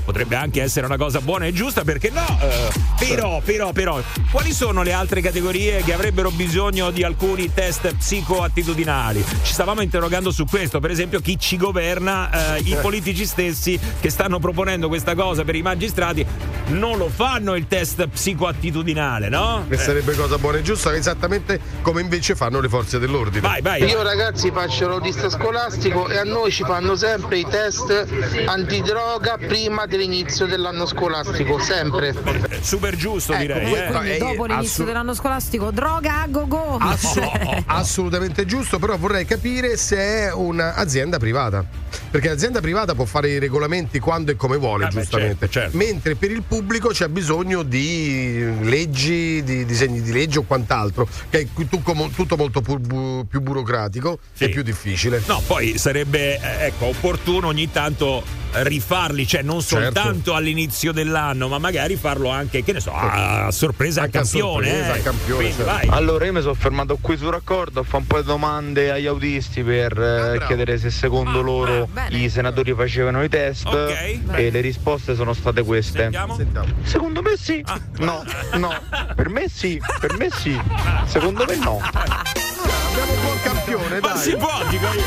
Potrebbe anche essere una cosa buona e giusta, perché no? Eh, però, però, però, quali sono le altre categorie che avrebbero bisogno di alcuni test psicoattitudinali? Ci stavamo interrogando su questo, per esempio chi ci governa, eh, i politici stessi che stanno proponendo questa cosa per i magistrati non lo fanno il test psicoattitudinale, no? Che sarebbe cosa buona e giusta, esattamente come invece fanno le forze dell'ordine. Vai, vai. Io ragazzi faccio l'autista scolastico e a noi ci fanno sempre i test antidroga prima dell'inizio dell'anno scolastico, sempre. Super giusto Ecco, direi. que- eh. quindi eh, dopo l'inizio assu- dell'anno scolastico droga a go go Assu- assolutamente giusto, però vorrei capire se è un'azienda privata. Perché l'azienda privata può fare i regolamenti quando e come vuole, Ah, beh, giustamente. certo, certo. Mentre per il pubblico c'è bisogno di leggi, di disegni di legge o quant'altro, che è tutto molto più burocratico Sì. e più difficile. No, poi sarebbe eh, ecco, opportuno ogni tanto rifarli, cioè non Certo. soltanto all'inizio dell'anno, ma magari farlo anche, che ne so, a sorpresa a Anche a campione. sorpresa, eh. a campione, Quindi certo. Allora io mi sono fermato qui sul raccordo a fare un po' di domande agli autisti per eh, Ah, chiedere se secondo loro bene. I senatori facevano i test Ok. e le risposte sono state queste. Sentiamo. Sentiamo. Secondo me sì. No, no. Per me sì, per me sì. Secondo me no. Abbiamo un buon campione, Ma dai. si può, dico io.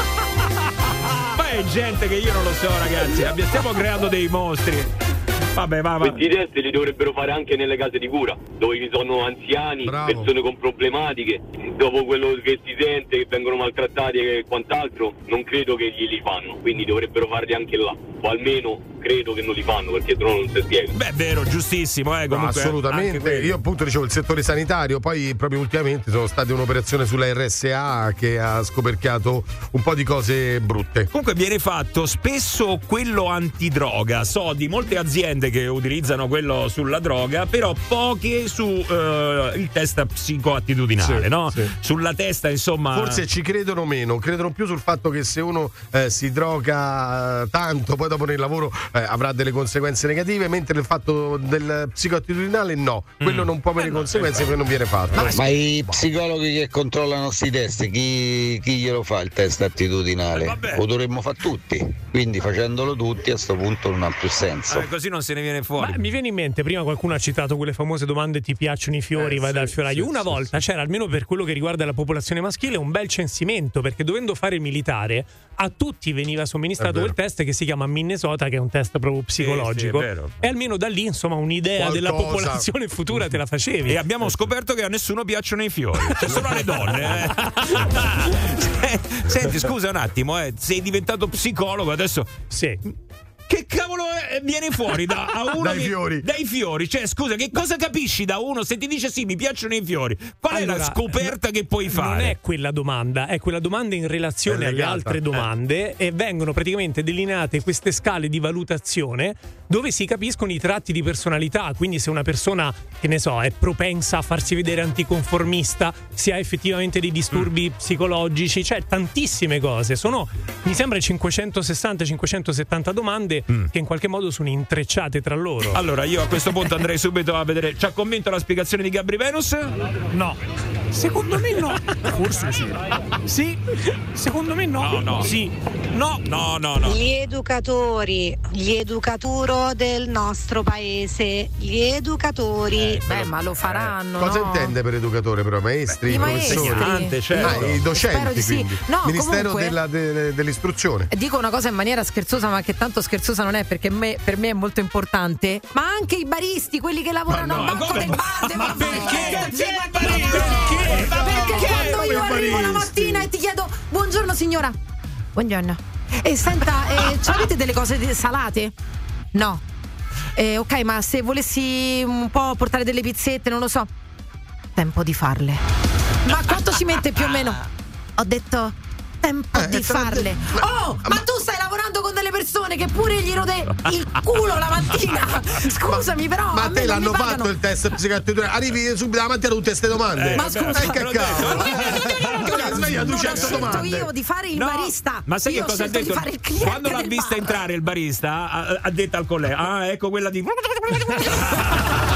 Ma è gente che io non lo so, ragazzi. Stiamo creando dei mostri. Vabbè, va, va. Questi test li dovrebbero fare anche nelle case di cura, dove ci sono anziani, Bravo. persone con problematiche. Dopo quello che si sente, che vengono maltrattati e quant'altro, non credo che glieli fanno. Quindi dovrebbero farli anche là. O almeno credo che non li fanno, perché sennò non si spiega. Beh, è vero, giustissimo, eh, No, comunque. anche assolutamente. Io appunto dicevo il settore sanitario, poi proprio ultimamente sono state un'operazione sulla RSA che ha scoperchiato un po' di cose brutte. Comunque viene fatto spesso quello antidroga. So di molte aziende che utilizzano quello sulla droga, però poche su eh, il test psicoattitudinale, Sì, no? sì. Sulla testa, insomma. Forse ci credono meno, credono più sul fatto che se uno eh, si droga eh, tanto, poi dopo nel lavoro eh, avrà delle conseguenze negative, mentre il fatto del psicoattitudinale no, quello non può avere conseguenze perché non viene fatto. Ma i psicologi che controllano questi test, chi, chi glielo fa il test attitudinale? Lo dovremmo fare tutti, quindi facendolo tutti a questo punto non ha più senso. Eh, così non se ne viene fuori. Ma mi viene in mente, prima qualcuno ha citato quelle famose domande ti piacciono i fiori, Eh, vai sì, dal fioraio. sì, Una sì, volta c'era, almeno per quello che riguarda la popolazione maschile, un bel censimento, perché dovendo fare il militare, a tutti veniva somministrato quel test che si chiama Minnesota, che è un test proprio psicologico. sì, è vero. e almeno da lì, insomma, un'idea della Qualcosa. popolazione futura te la facevi. E abbiamo scoperto che a nessuno piacciono i fiori, cioè solo alle donne. eh. Senti, scusa un attimo, eh, sei diventato psicologo adesso. Sì. Che cavolo è- viene fuori da a uno Dai che- fiori. Dai fiori, cioè scusa, che cosa capisci da uno se ti dice sì, mi piacciono i fiori? Qual è la Allora, scoperta che puoi Non fare? è quella domanda, è quella domanda in relazione alle altre eh. domande e vengono praticamente delineate queste scale di valutazione dove si capiscono i tratti di personalità, quindi se una persona, che ne so, è propensa a farsi vedere anticonformista, se ha effettivamente dei disturbi Mm. psicologici, cioè tantissime cose. Sono, mi sembra, 560-570 domande Mm. che in qualche modo sono intrecciate tra loro. Allora, io a questo punto andrei subito a vedere. Ci ha convinto la spiegazione di Gabri Venus? No. Secondo me no. Forse sì. Sì. Secondo me no. No, no. Sì. No. No, no, no. Gli educatori, gli educaturo del nostro paese, gli educatori. Beh, ma lo faranno. Cosa no? intende per educatore però? Maestri, I professori? maestri. Insegnante, certo. Ah, i docenti Spero di sì. quindi. No, Ministero comunque- della- de- dell'istruzione. Dico una cosa in maniera scherzosa, ma che tanto scherzosa non è perché me- per me è molto importante. Ma anche i baristi, quelli che lavorano Ma no, a banco del bar, ma devono perché? Perché? Ma Perché perché? quando io arrivo la mattina e ti chiedo buongiorno signora. Buongiorno. E senta, eh, avete delle cose salate? No. Eh, ok, ma se volessi un po' portare delle pizzette, non lo so. Tempo di farle. Ma quanto ci mette più o meno? Ho detto tempo Eh, di te l'ho farle. detto. Oh, ma tu stai lavorando con delle persone che pure gli rode il culo la mattina. Scusami, però. Ma a te non mi l'hanno fatto il test psicoattitudinale? Arrivi subito la mattina tutte queste domande. Eh, Ma scusa, Eh, che. Cazzo, ho 200 scelto domande. io di fare il No, barista. Ma sai Io che cosa ha detto? Di fare il cliente Quando l'ha vista bar. entrare il barista, ha, ha detto al collega: Ah, ecco quella di.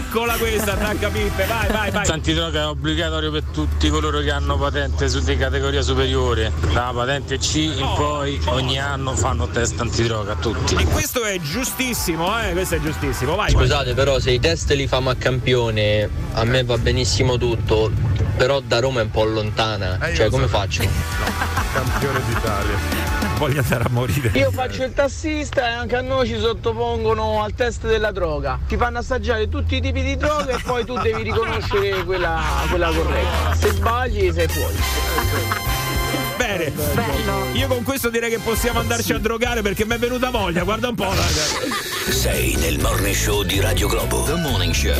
Eccola questa, attacca pippe, vai, vai, vai. Antidroga è obbligatorio per tutti coloro che hanno patente su di categoria superiore. Dalla patente C in poi ogni anno fanno test antidroga a tutti. E questo è giustissimo, eh? Questo è giustissimo, vai. vai. Scusate, però se i test li famo a campione, a me va benissimo tutto, però da Roma è un po' lontana. Eh, io cioè, come so. faccio? Campione d'Italia. Voglio andare a morire. Io faccio il tassista e anche a noi ci sottopongono al test della droga. Ti fanno assaggiare tutti i tipi di droga e poi tu devi riconoscere quella, quella corretta. Se sbagli sei fuori. Bene. Bello. Io con questo direi che possiamo andarci a drogare perché mi è venuta voglia, guarda un po', raga. Sei nel morning show di Radio Globo. The Morning Show.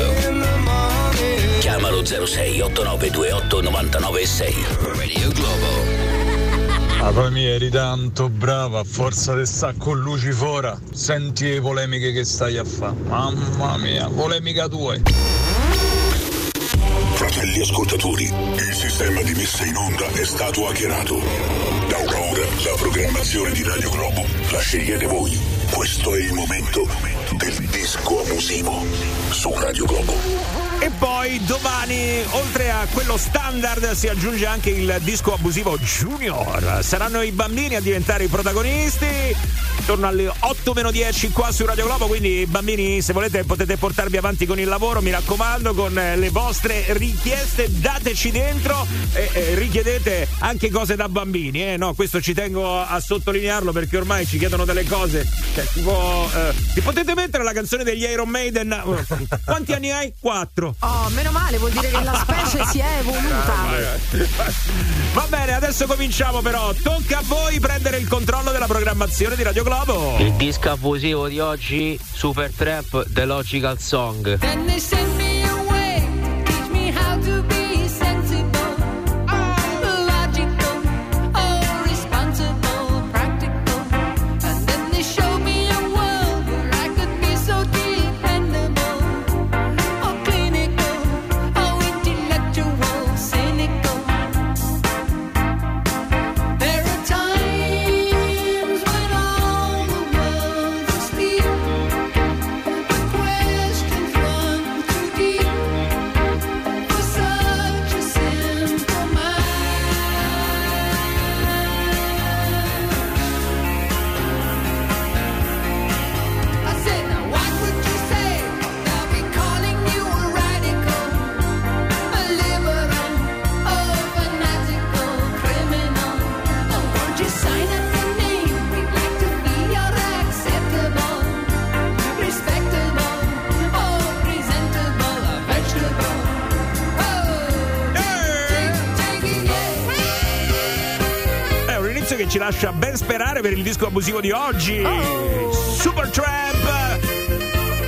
Chiamalo 06 8928 996. Radio Globo. Poi mi eri tanto brava, forza di sta con Lucifora. Senti le polemiche che stai a fare. Mamma mia, polemica tua. Fratelli ascoltatori, il sistema di messa in onda è stato hackerato. Da ora la programmazione di Radio Globo la scegliete voi. Questo è il momento del disco abusivo su Radio Globo. E poi domani, oltre a quello standard, si aggiunge anche il disco abusivo Junior. Saranno i bambini a diventare i protagonisti. Torno alle 8 meno 10 qua su Radio Globo. Quindi, bambini, se volete, potete portarvi avanti con il lavoro. Mi raccomando, con le vostre richieste, dateci dentro e eh, richiedete anche cose da bambini. Eh? No, questo ci tengo a sottolinearlo perché ormai ci chiedono delle cose. Cioè, tipo, eh, potete mettere la canzone degli Iron Maiden? Eh, Quanti anni hai? Oh, meno male, vuol dire che la specie si è evoluta. Va bene, adesso cominciamo però. Tocca a voi prendere il controllo della programmazione di Radio Globo. Il disco abusivo di oggi, Super Trap The Logical Song. They abusivo di oggi. Super Trap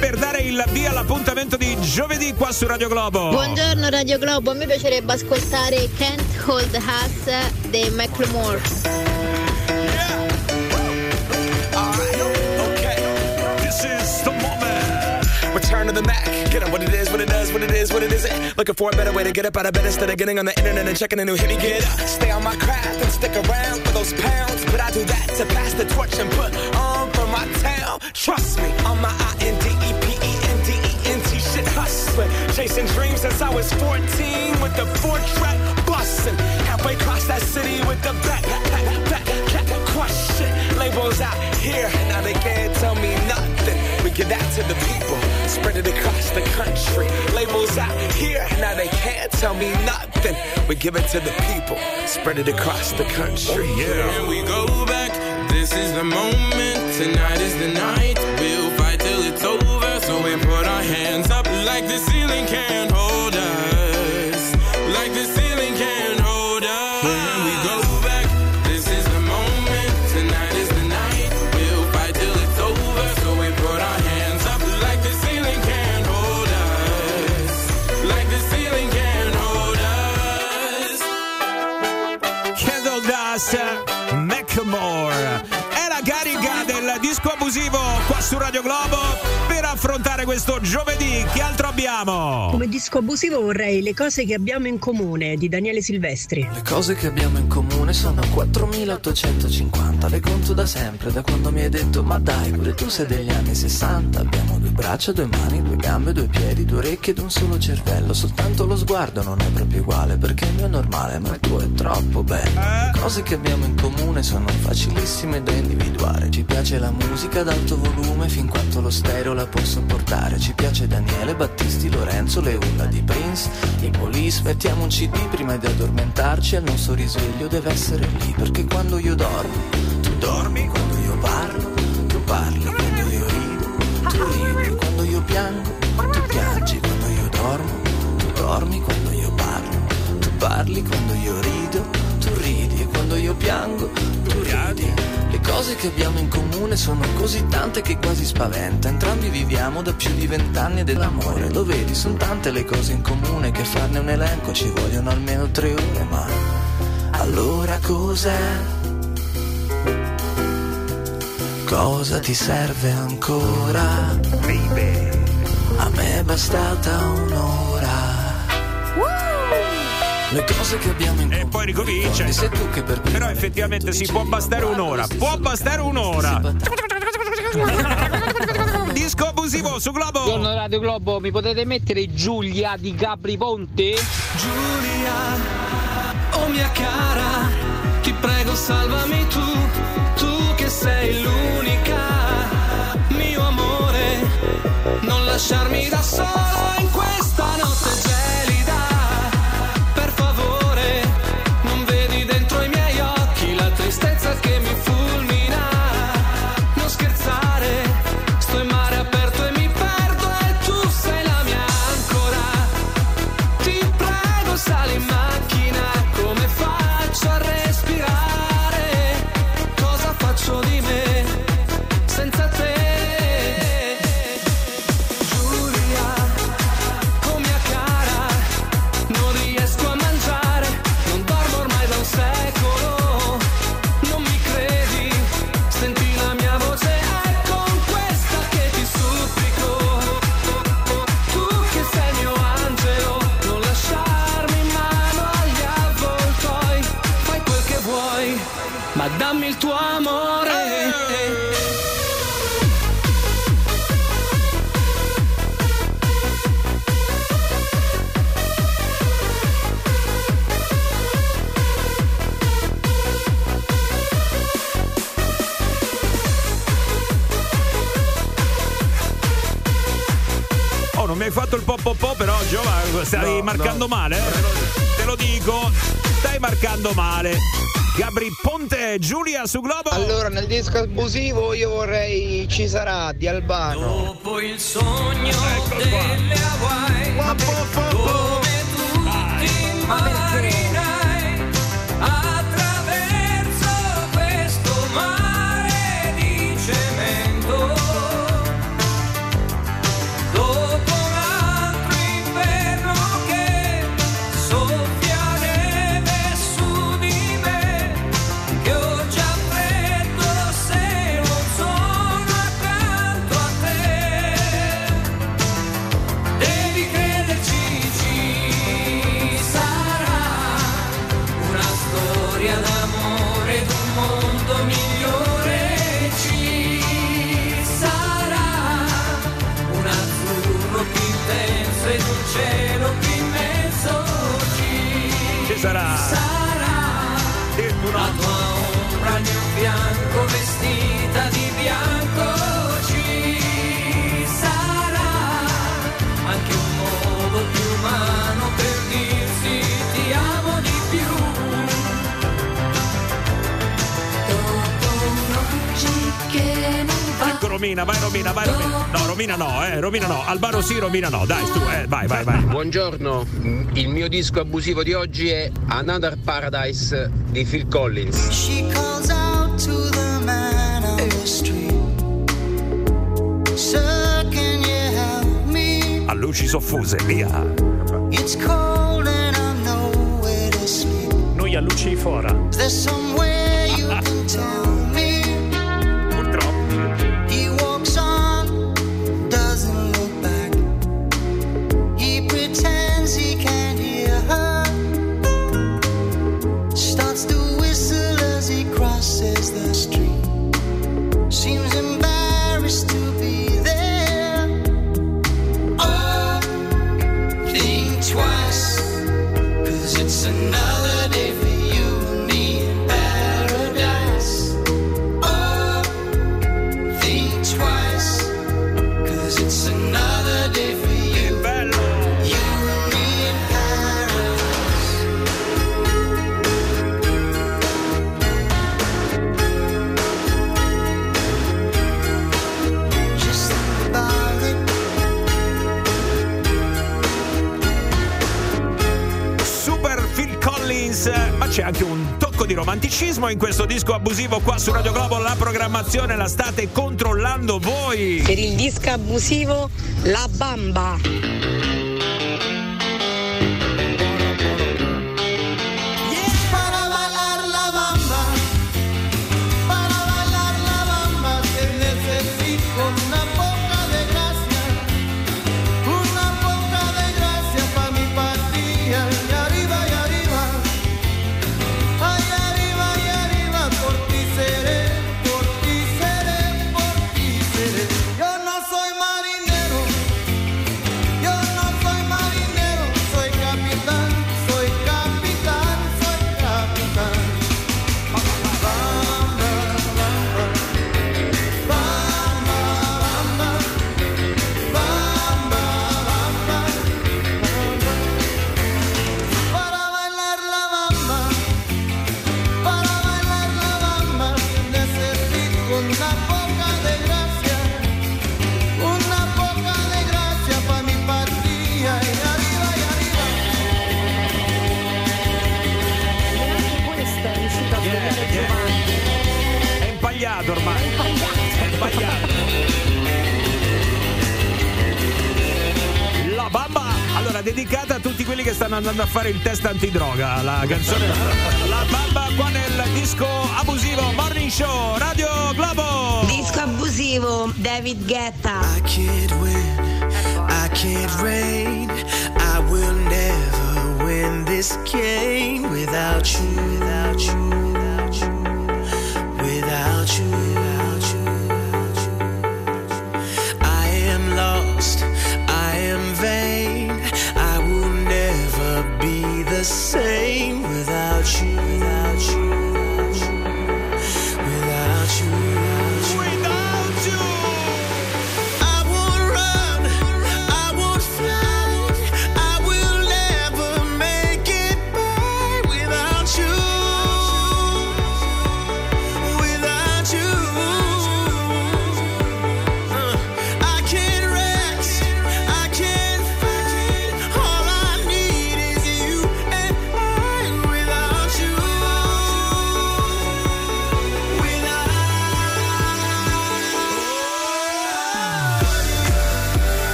per dare il via all'appuntamento di giovedì qua su Radio Globo. Buongiorno Radio Globo, a me piacerebbe ascoltare Can't Hold Us dei Macklemore. What it is, what it does, what it is, what it isn't. Looking for a better way to get up out of bed instead of getting on the internet and checking a new hit. Me get up, stay on my craft and stick around for those pounds. But I do that to pass the torch and put on for my town. Trust me, on my I N D E P E N D E N T shit hustling. Chasing dreams since I was 14 with the four track busting. Halfway across that city with the back, back, back, back, back, crush shit. Labels out here, now they can't tell me nothing. We give that to the people, spread it across the country. Labels out here, now they can't tell me nothing. We give it to the people, spread it across the country. Here we go back. This is the moment. Tonight is the night. We'll fight till it's over. So we put our hands up like the ceiling can't hold Radio Globo per affrontare questo giovedì. Che altro abbiamo? Come disco abusivo vorrei Le cose che abbiamo in comune di Daniele Silvestri. Le cose che abbiamo in comune sono 4850, le conto da sempre, da quando mi hai detto ma dai, pure tu sei degli anni 60, abbiamo due braccia, due mani, due gambe, due piedi, due orecchie ed un solo cervello, soltanto lo sguardo non è proprio uguale perché il mio è normale ma il tuo è troppo bello. Le cose che abbiamo in comune sono facilissime da individuare, ci piace la musica ad alto volume fin quanto lo stereo la può sopportare, ci piace Daniele, Battisti, Lorenzo, le urla di Prince, i police, mettiamo un cd prima di addormentarci il nostro risveglio deve essere lì, perché quando io dormo, tu dormi, quando io parlo, tu parli, quando io rido, tu ridi, quando io piango, tu piangi, quando io dormo, tu dormi, quando io parlo, tu parli, quando io rido, tu ridi e quando io piango, tu ridi. Cose che abbiamo in comune sono così tante che quasi spaventa. Entrambi viviamo da più di vent'anni dell'amore. Lo vedi, sono tante le cose in comune che farne un elenco ci vogliono almeno tre ore, ma allora cos'è? Cosa ti serve ancora? A me è bastata un'ora. Le cose che abbiamo in E poi ricomincia. Sei tu che per Però effettivamente si può bastare un'ora. Può bastare un'ora. Disco abusivo su Globo. Buongiorno Radio Globo, mi potete mettere Giulia di Gabri Ponte? Giulia, oh mia cara, ti prego salvami tu, tu che sei l'unica, mio amore, non lasciarmi da solo in questa notte gelida, fatto il po' po' po', però Giova, stai No, marcando no. male, eh? Te lo dico, stai marcando male. Gabri Ponte, Giulia su Globo. Allora, nel disco abusivo io vorrei Ci sarà di Albano. Dopo il sogno delle Hawaii, come tutti i marinai, attraverso Romina, vai Romina, vai Romina. No, Romina no, eh, Romina no. Alvaro sì, Romina no. Dai, tu, eh, vai, vai, vai. Buongiorno, mm, il mio disco abusivo di oggi è Another Paradise di Phil Collins. She calls out to the man on the street. Sir, can you help me? A luci soffuse, via. It's cold and I'm nowhere to sleep. Noi a luci fora. There's somewhere you can tell. di romanticismo in questo disco abusivo qua su Radio Globo. La programmazione la state controllando voi. Per il disco abusivo, la bamba. fare il test antidroga. La canzone La Bamba qua nel disco abusivo Morning Show Radio Globo. Disco abusivo David Guetta. I can't win, I can't rain, I will never win this game without you, without you.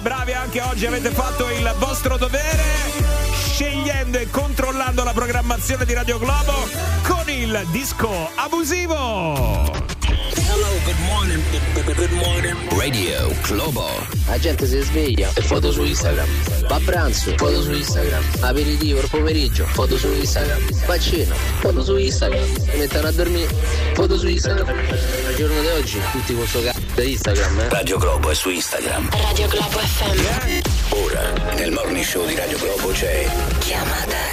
Bravi, anche oggi avete fatto il vostro dovere scegliendo e controllando la programmazione di Radio Globo con il disco abusivo. Radio Globo. La gente si sveglia e foto su Instagram. Va a pranzo, foto su Instagram. Aperitivo il pomeriggio, foto su Instagram. Va a cena, foto su Instagram. Si mettono a dormire, foto su Instagram. Al giorno di oggi, tutti con sto cazzo da Instagram, eh. Radio Globo è su Instagram. Radio Globo FM. Ora, nel morning show di Radio Globo c'è chiamata.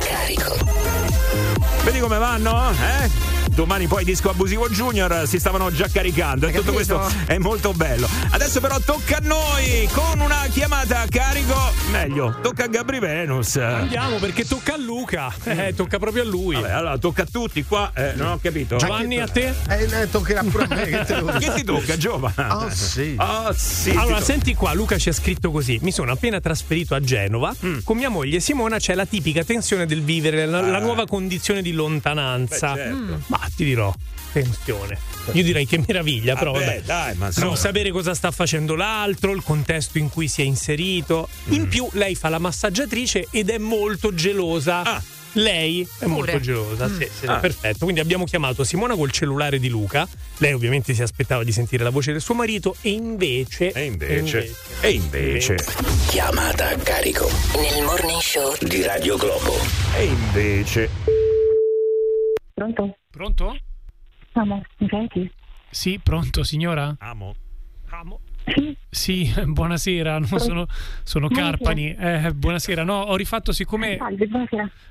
Vedi come vanno? Eh? Domani poi disco abusivo junior si stavano già caricando e tutto questo è molto bello. Adesso però tocca a noi con una chiamata a carico. Meglio, tocca a Gabri Venus. Andiamo perché tocca a Luca. Eh, tocca proprio a lui. Vabbè, allora tocca a tutti qua. Eh, non ho capito. Giovanni, a te? Eh, eh, toccherà pure a me. Che? Che ti tocca, Giova? Ah, sì. Ah, sì. Allora, senti qua, Luca ci ha scritto così: Mi sono appena trasferito a Genova. Mm. Con mia moglie Simona c'è la tipica tensione del vivere, la, la Eh. nuova condizione di lontananza. Beh, certo. Mm. Ma ti dirò, tensione. Io direi che meraviglia, però Vabbè, vabbè. dai, ma Non sapere cosa sta facendo l'altro, il contesto in cui si è inserito. Mm. In più, lei fa la massaggiatrice ed è molto gelosa. Ah. Lei è Pure. molto gelosa, sì, sì, Ah. perfetto. Quindi abbiamo chiamato Simona col cellulare di Luca. Lei ovviamente si aspettava di sentire la voce del suo marito e invece... E invece. E invece. Chiamata a carico Nel morning show. di Radio Globo. E invece. Pronto? Pronto? Amo, mi senti? Sì, pronto signora? Amo. Amo. Sì. Sì, buonasera, no, sono, sono. Carpani. Eh, buonasera, no, ho rifatto siccome...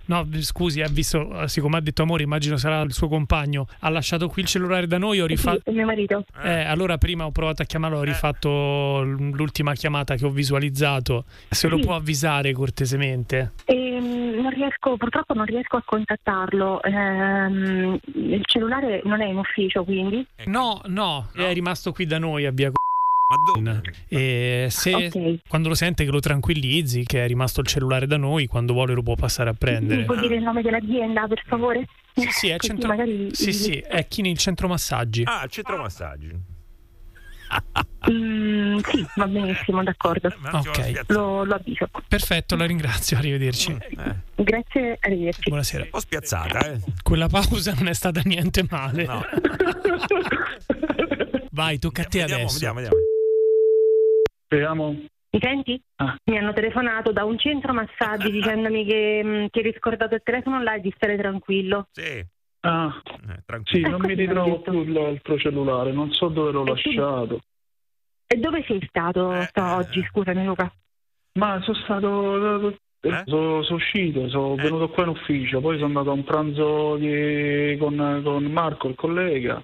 No, scusi, ha visto, eh, siccome ha detto amore, immagino sarà il suo compagno, ha lasciato qui il cellulare da noi, ho Sì, rifatto... è mio marito. Eh, allora prima ho provato a chiamarlo, ho rifatto l'ultima chiamata che ho visualizzato. Se lo Sì. può avvisare cortesemente? Ehm, non riesco, purtroppo non riesco a contattarlo. Ehm, il cellulare non è in ufficio, quindi. No, no, è rimasto qui da noi a via? E se Ok. quando lo sente che lo tranquillizzi, che è rimasto il cellulare da noi, quando vuole lo può passare a prendere. Mi può dire il nome dell'azienda, per favore? Sì, sì, è, centro... magari- sì, sì, è chi nel centro massaggi. Ah, centro massaggi. Mm, sì, va benissimo, d'accordo. Ok, Lo, lo avviso. perfetto, la ringrazio, arrivederci. Eh, Grazie, arrivederci. Buonasera. un po' spiazzata, eh. Quella pausa non è stata niente male. No. Vai, tocca a te Vediamo, adesso. vediamo, vediamo. Speriamo. Mi senti? Ah. Mi hanno telefonato da un centro massaggi dicendomi che mm, ti eri scordato il telefono là e di stare tranquillo. Sì. Ah, Eh, sì, tranquillo. non mi Ecco, ritrovo detto. più l'altro cellulare, non so dove l'ho E tu- lasciato. E dove sei stato Eh, eh. oggi? Scusami Luca. Ma sono stato. Eh? Sono, sono uscito, sono venuto qua in ufficio, poi sono andato a un pranzo di- con, con Marco, il collega.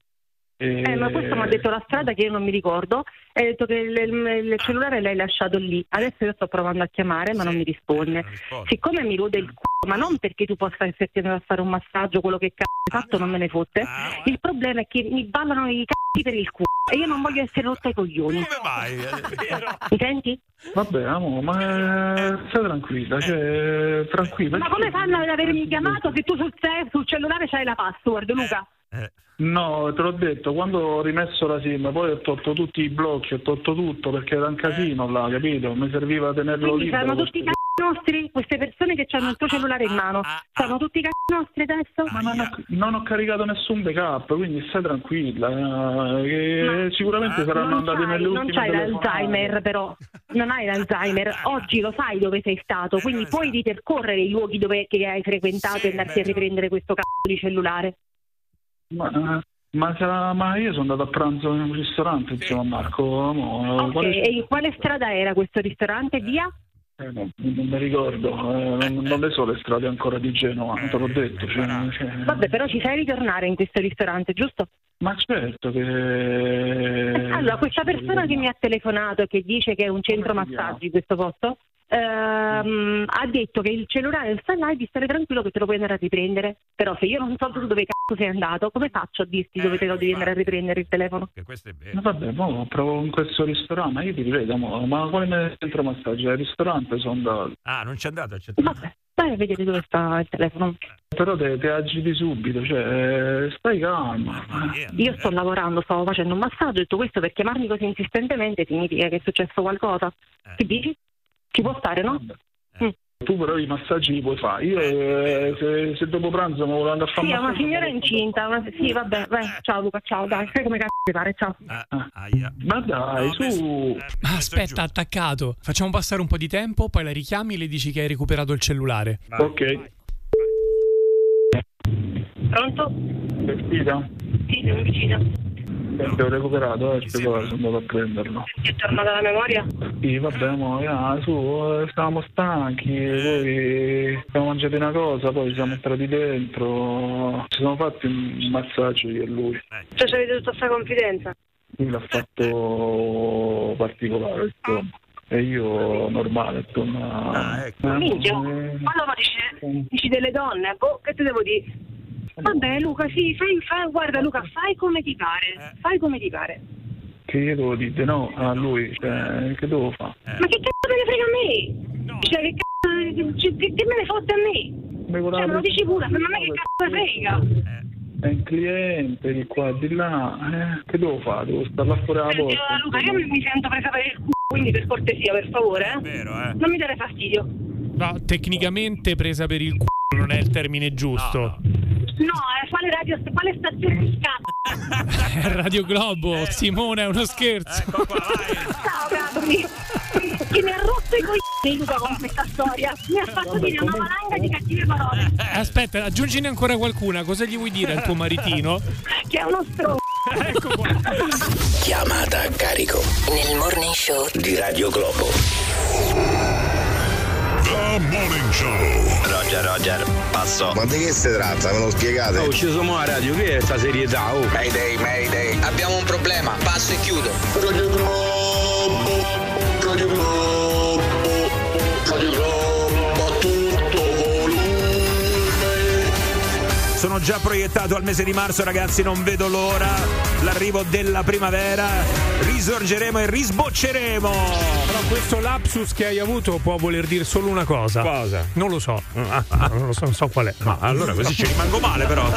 E... Eh, ma questo mi ha detto la strada che io non mi ricordo e ha detto che il, il- il cellulare l'hai lasciato lì. Adesso io sto provando a chiamare ma non mi risponde. Non risponde. Siccome mi rode il c***o, ma non perché tu possa esserti andato a fare un massaggio, quello che cazzo hai fatto non me ne fotte. Ah, Il problema è che mi ballano i cazzi per il culo e io non voglio essere rotta ai coglioni. Come vai? Eh, Mi senti? Vabbè, amo, ma stai tranquilla, cioè, tranquilla. Ma come fanno ad avermi chiamato se tu sul, sul cellulare c'hai la password, Luca? Eh. No, te l'ho detto, quando ho rimesso la SIM, poi ho tolto tutti i blocchi, ho tolto tutto perché era un casino là, capito? Mi serviva tenerlo Quindi libero. saranno tutti i questo- cazzi nostri, queste persone che hanno il tuo cellulare in mano. Sono tutti i cazzi nostri adesso? Ma non ho, non ho caricato nessun backup, quindi stai tranquilla. eh, sicuramente saranno non andati c'hai, nelle non ultime c'hai telefonate. l'Alzheimer però, non hai l'Alzheimer, oggi lo sai dove sei stato, quindi puoi ripercorrere i luoghi dove, che hai frequentato Sì, e andarti a riprendere questo cazzo di cellulare. Ma, ma, sarà- ma io sono andato a pranzo in un ristorante insieme a Marco. mo, Ok, quale- e in quale strada era questo ristorante? Via? Eh, no, non mi ricordo, eh, non, non le so le strade ancora di Genova, te l'ho detto. cioè, cioè- Vabbè, però ci sai ritornare in questo ristorante, giusto? Ma certo che... Allora, questa persona che mi ha telefonato e che dice che è un centro massaggi questo posto, ehm, ha detto che il cellulare sta là e di stare tranquillo che te lo puoi andare a riprendere. Però se io non so tu dove cazzo sei andato, come faccio a dirti dove te lo devi andare a riprendere il telefono? Ma vabbè, mo provo in questo ristorante, ma io ti ripeto, mo, ma quale centro massaggio? Al ristorante sono andato. Ah, non c'è andato al centro. Vabbè, vai a vedere dove sta il telefono. Però te, te agiti subito, cioè, eh, stai calmo. Io sto lavorando, stavo facendo un massaggio, ho detto questo per chiamarmi così insistentemente significa che è successo qualcosa. Che dici? Ci può stare, no? Mm. Tu però i massaggi li puoi fare. Io eh, se, se dopo pranzo mi volevo andare a fare Sì, un è una signora incinta, una... sì, vabbè, vai, ciao Luca, ciao, dai, sai come cazzo ti pare, ciao. Ma dai, su. Ah, Aspetta, attaccato. Facciamo passare un po' di tempo, poi la richiami e le dici che hai recuperato il cellulare. Ok. Pronto? Vestita? Sì, sono vicina. Senti, ho recuperato, eh, aspetta, sono andato a prenderlo. Ti è tornata la memoria? Sì, vabbè, mo, ah, su, eh, stavamo stanchi, poi abbiamo mangiato una cosa, poi siamo entrati dentro, ci siamo fatti un massaggio io e lui. Cioè, ci avete tutta questa confidenza? Lui l'ha fatto particolare, insomma. E io normale, insomma. Eh, Minchia, ma allora dici, dici delle donne, boh, che te devo dire? Vabbè Luca, sì, fai, fai, guarda Luca, fai come ti pare, fai come ti pare. Che io devo dire no a lui, cioè, che devo fare? Ma che cazzo me ne frega a me? Cioè, che cazzo, che, che- che me ne fotte a me? Cioè, me lo dici pure, ma a me che cazzo me frega? È un cliente di qua, di là, eh, che devo fare? Devo stare là fuori alla porta. eh, Luca, io mi sento presa per il culo, quindi per cortesia, per favore, eh? Non mi dare fastidio. No, tecnicamente presa per il c***o non è il termine giusto. No, eh, quale radio, quale stazione di cazzo? È Radio Globo, Simone, è uno scherzo. Ciao, Gabri. Che mi ha rotto i coglioni Luca con questa storia. Mi ha fatto dire una valanga di cattive parole. Aspetta, aggiungine ancora qualcuna. Cosa gli vuoi dire al tuo maritino? Che è uno stronzo. ecco qua. Chiamata a carico Nel morning show di Radio Globo. The Morning Show. Roger, Roger, passo. Ma di che si tratta? Me lo spiegate? Oh, ci siamo a radio, che è sta serietà? Oh. Mayday, Mayday. Abbiamo un problema, passo e chiudo. Sono già proiettato al mese di marzo, ragazzi, non vedo l'ora. L'arrivo della primavera. Risorgeremo e risbocceremo. Però questo lapsus che hai avuto può voler dire solo una cosa. Cosa? Non lo so. Non lo so, non so qual è. Ma allora così ci rimango male però.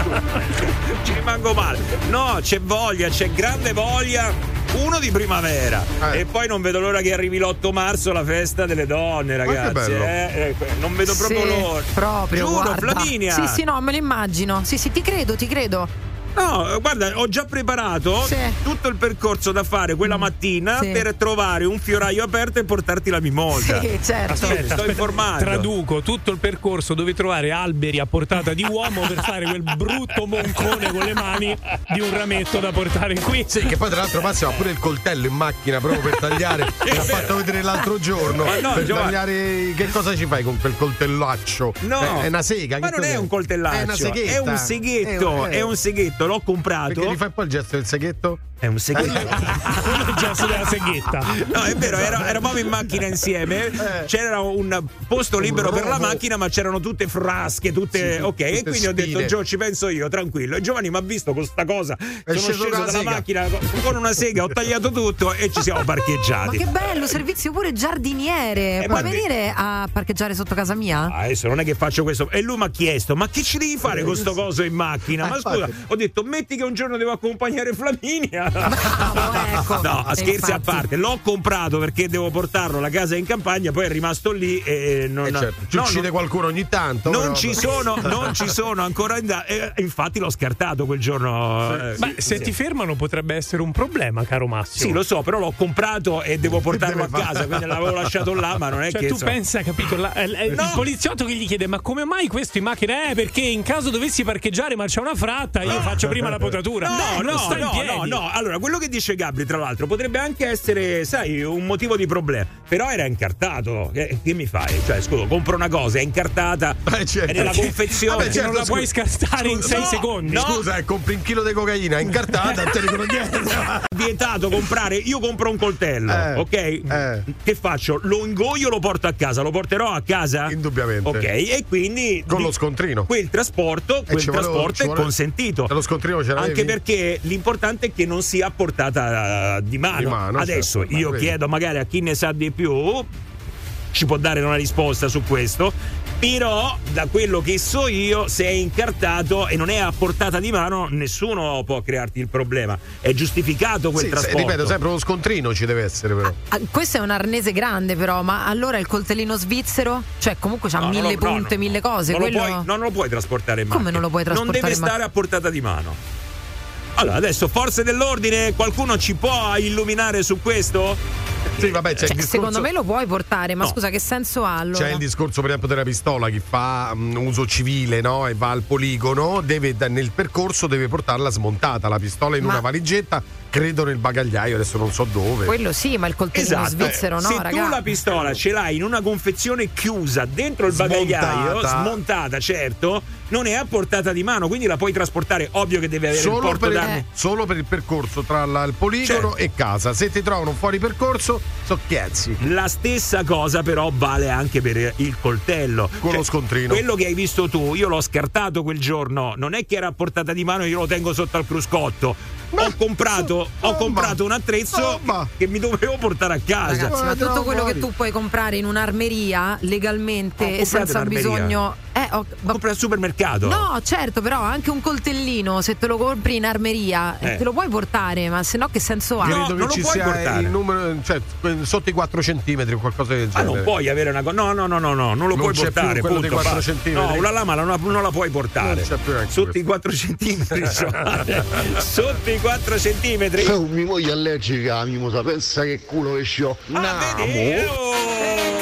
ci rimango male. No, c'è voglia, c'è grande voglia. Uno di primavera e poi non vedo l'ora che arrivi l'8 marzo la festa delle donne, ragazzi. eh. Eh, non vedo proprio Sì, l'ora. Proprio, Giuro, guarda. Flaminia. Sì, sì, no, me lo immagino. Sì, sì, ti credo, ti credo. No, guarda, ho già preparato Sì. tutto il percorso da fare quella mattina Sì. per trovare un fioraio aperto e portarti la mimosa. Sì, certo. Aspetta, sto informando. Traduco tutto il percorso dove trovare alberi a portata di uomo per fare quel brutto moncone con le mani di un rametto da portare qui. Sì, che poi tra l'altro Massimo ha pure il coltello in macchina proprio per tagliare. Me l'ha fatto vedere l'altro giorno. Ma no, per Giovanni. tagliare. Che cosa ci fai con quel coltellaccio? No, È, è una sega. Ma che non è un coltellaccio, È una seghetta. è un seghetto, Eh, eh. è un seghetto, l'ho comprato. Perché gli fai poi il gesto del seghetto? È un seghetto. È il gesto della seghetta. No, è vero, era- eravamo in macchina insieme. Eh. C'era un posto libero per la macchina, ma c'erano tutte frasche, tutte. Sì, ok, e tutte quindi ho detto: spine. Gio, ci penso io, tranquillo. E Giovanni mi ha visto con sta cosa. Sono sceso dalla sega. macchina con- una sega, ho tagliato tutto e ci siamo Ma parcheggiati. che bello, servizio pure giardiniere. Eh, Puoi ma- venire a parcheggiare sotto casa mia? Ah, Adesso non è che faccio questo. E lui mi ha chiesto: Ma che ci devi fare con sto coso in macchina? Ma Eh, scusa, ho detto: Metti che un giorno devo accompagnare Flaminia. Ecco. No, Eh, scherzi a infatti. parte. L'ho comprato perché devo portarlo alla casa in campagna, poi è rimasto lì e non. Eh, certo, ci no, uccide non- qualcuno ogni tanto. non però- ci sono, non ci sono ancora. in da- e infatti l'ho scartato quel giorno. eh, Ma se ti fermano potrebbe essere un problema, caro Massimo. Sì, lo so, però l'ho comprato e devo portarlo a casa, quindi l'avevo lasciato là, ma non è Cioè, che tu insomma- pensa, capito? la- eh, eh, No. Il poliziotto che gli chiede: Ma come mai questo in macchina? Eh, perché in caso dovessi parcheggiare, ma c'è una fratta, io faccio prima la potatura. No, non no, no, no, no. Allora, quello che dice Gabri, tra l'altro, potrebbe anche essere, sai, un motivo di problema. Però era incartato. Che, che mi fai? Cioè, scusa, compro una cosa, è incartata, certo. è nella confezione. Vabbè, certo, non la puoi scusa. scartare in Scusa, sei no, secondi. no. Scusa, eh, compri un chilo di cocaina incartata, te ne sono dietro. vietato comprare. Io compro un coltello, Eh, ok? eh. Che faccio? Lo ingoio, lo porto a casa. Lo porterò a casa? Indubbiamente. Ok, e quindi Con di- lo scontrino. quel trasporto, quel ci vuole- trasporto è vuole- consentito. Lo scontrino ce l'avevi? Anche perché l'importante è che non sia a portata eh, di mano. Di mano, Adesso certo, ma io vedi. chiedo magari a chi ne sa di più, ci può dare una risposta su questo. Però, da quello che so io, se è incartato e non è a portata di mano, nessuno può crearti il problema. È giustificato quel Sì, se- trasporto. ripeto, sempre lo scontrino ci deve essere però. Ah, questo è un arnese grande, però, ma allora il coltellino svizzero? Cioè, comunque c'ha No, mille lo- punte, no. mille cose. Non, quello... lo puoi, no, non lo puoi trasportare in mano. Come non lo puoi trasportare Non deve stare a portata di mano. Allora, adesso, forze dell'ordine, qualcuno ci può illuminare su questo? Sì, vabbè, c'è Cioè, il discorso. secondo me lo puoi portare, ma No. scusa, che senso ha allora? C'è il discorso, per esempio, della pistola. Chi fa mm, uso civile no? e va al poligono, deve, nel percorso deve portarla smontata. La pistola in Ma- una valigetta, credo nel bagagliaio, adesso non so dove. Quello sì, ma il coltellino Esatto. svizzero no, Se tu ragazzi. la pistola ce l'hai in una confezione chiusa dentro il Smontata. bagagliaio, smontata, certo, non è a portata di mano, quindi la puoi trasportare. Ovvio che deve avere il Solo porto per, d'armi. il, solo per il percorso tra la- il poligono Certo. e casa. Se ti trovano fuori percorso, so chiazzi. La stessa cosa però vale anche per il coltello. Con Cioè, lo scontrino. Quello che hai visto tu, io l'ho scartato quel giorno, non è che era a portata di mano, io lo tengo sotto al cruscotto. Ho comprato, ho comprato un attrezzo che mi dovevo portare a casa. Ragazzi, ma tutto quello che tu puoi comprare in un'armeria legalmente e comprato senza bisogno. Eh, ho, Compri al supermercato. No, certo, però anche un coltellino, se te lo compri in armeria, eh, Eh. te lo puoi portare, ma se no che senso ha? Credo che ci sia il numero, cioè sotto i 4 centimetri o qualcosa del Ah, genere. non puoi avere una cosa. No, no, no, no, no, non lo Non puoi portare. punto, dei 4 basta. centimetri? No, una lama non la, non la puoi portare. Non c'è più neanche Sotto i 4 centimetri. cioè, Sotto i 4 centimetri. Oh, mi voglio allergica alla mimosa, pensa che culo che c'ho. Ah, Namo. Eh,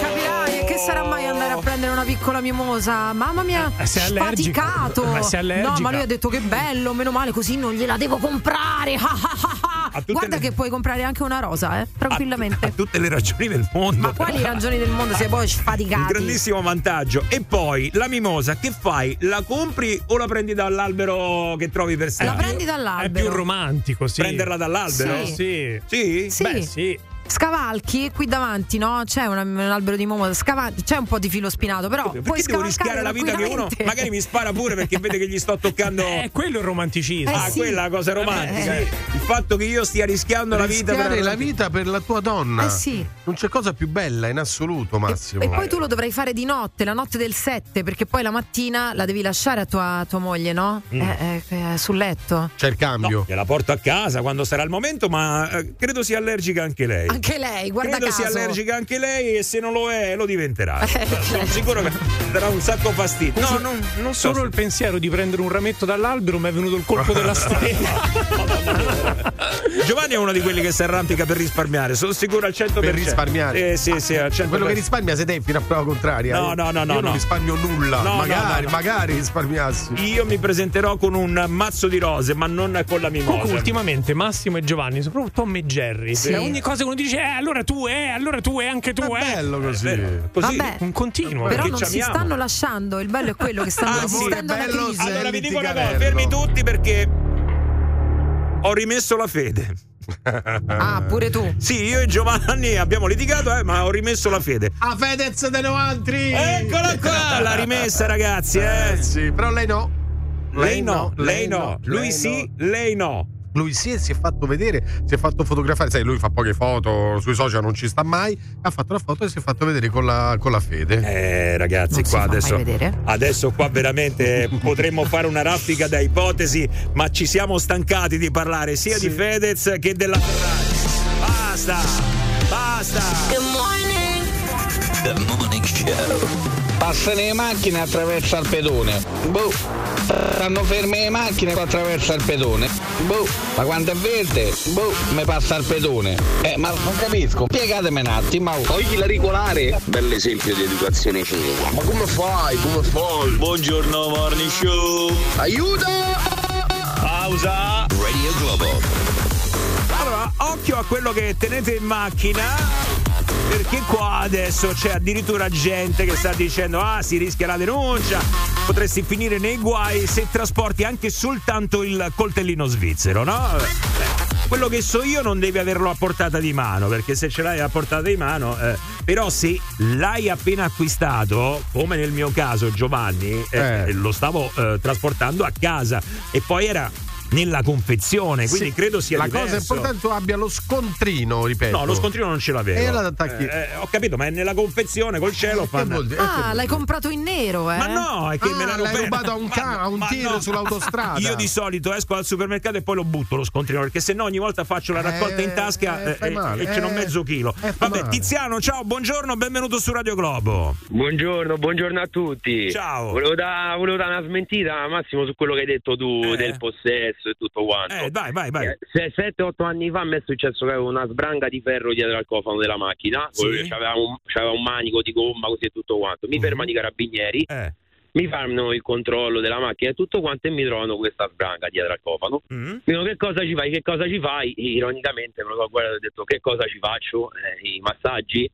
capirai, che sarà mai andare a prendere una piccola mimosa? Mamma mia, Eh, sei. Ma sei allergica. No, ma lui ha detto che bello, meno male, così non gliela devo comprare. Guarda che puoi comprare anche una rosa, eh, tranquillamente. Ha tutte le ragioni del mondo. Ma quali ragioni del mondo è poi Un sfaticati? grandissimo vantaggio. E poi la mimosa, che fai? La compri o la prendi dall'albero che trovi per strada? La prendi dall'albero. È più romantico, sì. Prenderla dall'albero? Sì. Sì. Sì? Sì. Beh, sì. Scavalchi qui davanti, no? C'è una- un albero di mimosa, scavalchi, c'è un po' di filo spinato, però puoi Perché devo scavalcare rischiare la vita che uno magari mi spara pure perché vede che gli sto toccando. Eh, quello è il romanticismo. ah, sì. quella è la cosa romantica. Eh, Il fatto che io stia rischiando la vita per la vita per la tua donna. Eh sì. Non c'è cosa più bella in assoluto, Massimo. E poi tu lo dovrai fare di notte, la notte del 7, perché poi la mattina la devi lasciare a tua, tua moglie, no? Mm. Eh, eh, eh, sul letto. C'è il cambio. Gliela porto a casa quando sarà il momento, ma eh, credo sia allergica anche lei. Anche lei, guarda credo sia caso. allergica anche lei e se non lo è lo diventerà. Eh, Sono sicuro che darà un sacco fastidio. No, non, non so. Solo se- il pensiero di prendere un rametto dall'albero mi è venuto il colpo della strega. Giovanni è uno di quelli che si arrampica per risparmiare, sono sicuro al 100%. Per risparmiare. Eh, sì, sì, al 100%. Quello che risparmia sei te fino a prova contraria. No, eh. no, no, no, Io non no. risparmio nulla. No, magari, no, no. magari risparmiassi. Io mi presenterò con un mazzo di rose, ma non con la mimosa. Comunque, ultimamente Massimo e Giovanni, soprattutto Tom e Jerry, Sì. cioè, ogni cosa che uno dice, eh, allora tu, eh, allora tu, eh, anche tu, È eh. bello così. Vero, Così. Vabbè. Un continuo. Però non si amiamo. stanno lasciando, il bello è quello che stanno Ah, sì, resistendo è alla crisi. sì. Allora vi dico una cosa, fermi tutti perché ho rimesso la fede. Ah, pure tu. Sì, io e Giovanni abbiamo litigato, eh, ma ho rimesso la fede. A Fedez de Novantri! Eccola qua, l'ha rimessa, ragazzi, eh. Eh sì, però lei no. Lei no, lei no, lui lei sì, no. lei no. Lui sì e si è fatto vedere, si è fatto fotografare, sai, lui fa poche foto, sui social non ci sta mai, ha fatto la foto e si è fatto vedere con la, con la fede. Eh, ragazzi, Non si qua fa mai adesso, vedere. adesso qua veramente potremmo fare una raffica da ipotesi, ma ci siamo stancati di parlare sia di Fedez che della Ferrari. Basta, basta. The Morning Show. Passano le macchine attraverso il pedone. Boh. Stanno ferme le macchine attraverso il pedone. Boh. Ma quando è verde? Boh. Mi passa il pedone. Eh, ma non capisco. Spiegatemi un attimo. Togli la regolare. Bell'esempio di educazione civica. Ma come fai? Come fai? Buongiorno Morning Show. Aiuto! Pausa. Radio Globo. Allora, occhio a quello che tenete in macchina. Perché qua adesso c'è addirittura gente che sta dicendo ah si rischia la denuncia, potresti finire nei guai se trasporti anche soltanto il coltellino svizzero, no? Beh, quello che so io non devi averlo a portata di mano, perché se ce l'hai a portata di mano, eh, però se l'hai appena acquistato, come nel mio caso Giovanni, eh, Eh. lo stavo eh, trasportando a casa e poi era nella confezione, quindi Sì, credo sia La diverso. cosa importante tu abbia lo scontrino, ripeto. No, lo scontrino non ce l'avevo. E allora attacchi- Eh, eh, ho capito, ma è nella confezione col cielo. Ah, l'hai comprato in nero, eh? Ma no, è che Ah, me l'hanno l'hai rubato a un, ca- a un ma tir no. sull'autostrada. Io di solito esco al supermercato e poi lo butto lo scontrino perché se no ogni volta faccio la raccolta in tasca eh, eh, fai e- ce n'ho eh, mezzo chilo. eh, Vabbè. Tiziano, ciao, buongiorno, benvenuto su Radio Globo. Buongiorno, buongiorno a tutti. Ciao. Volevo, da- volevo dare una smentita, Massimo, su quello che hai detto tu del possesso e tutto quanto. Eh, vai, vai, vai. 7-8 anni fa a me è successo che avevo una sbranga di ferro dietro al cofano della macchina. Sì. C'aveva un, c'aveva un manico di gomma così e tutto quanto. Mi fermano i carabinieri. Eh. Mi fanno il controllo della macchina e tutto quanto e mi trovano questa sbranga dietro al cofano. Mm. Mi dicono che cosa ci fai, che cosa ci fai? Ironicamente me lo so guardato e ho detto che cosa ci faccio? Eh, I massaggi?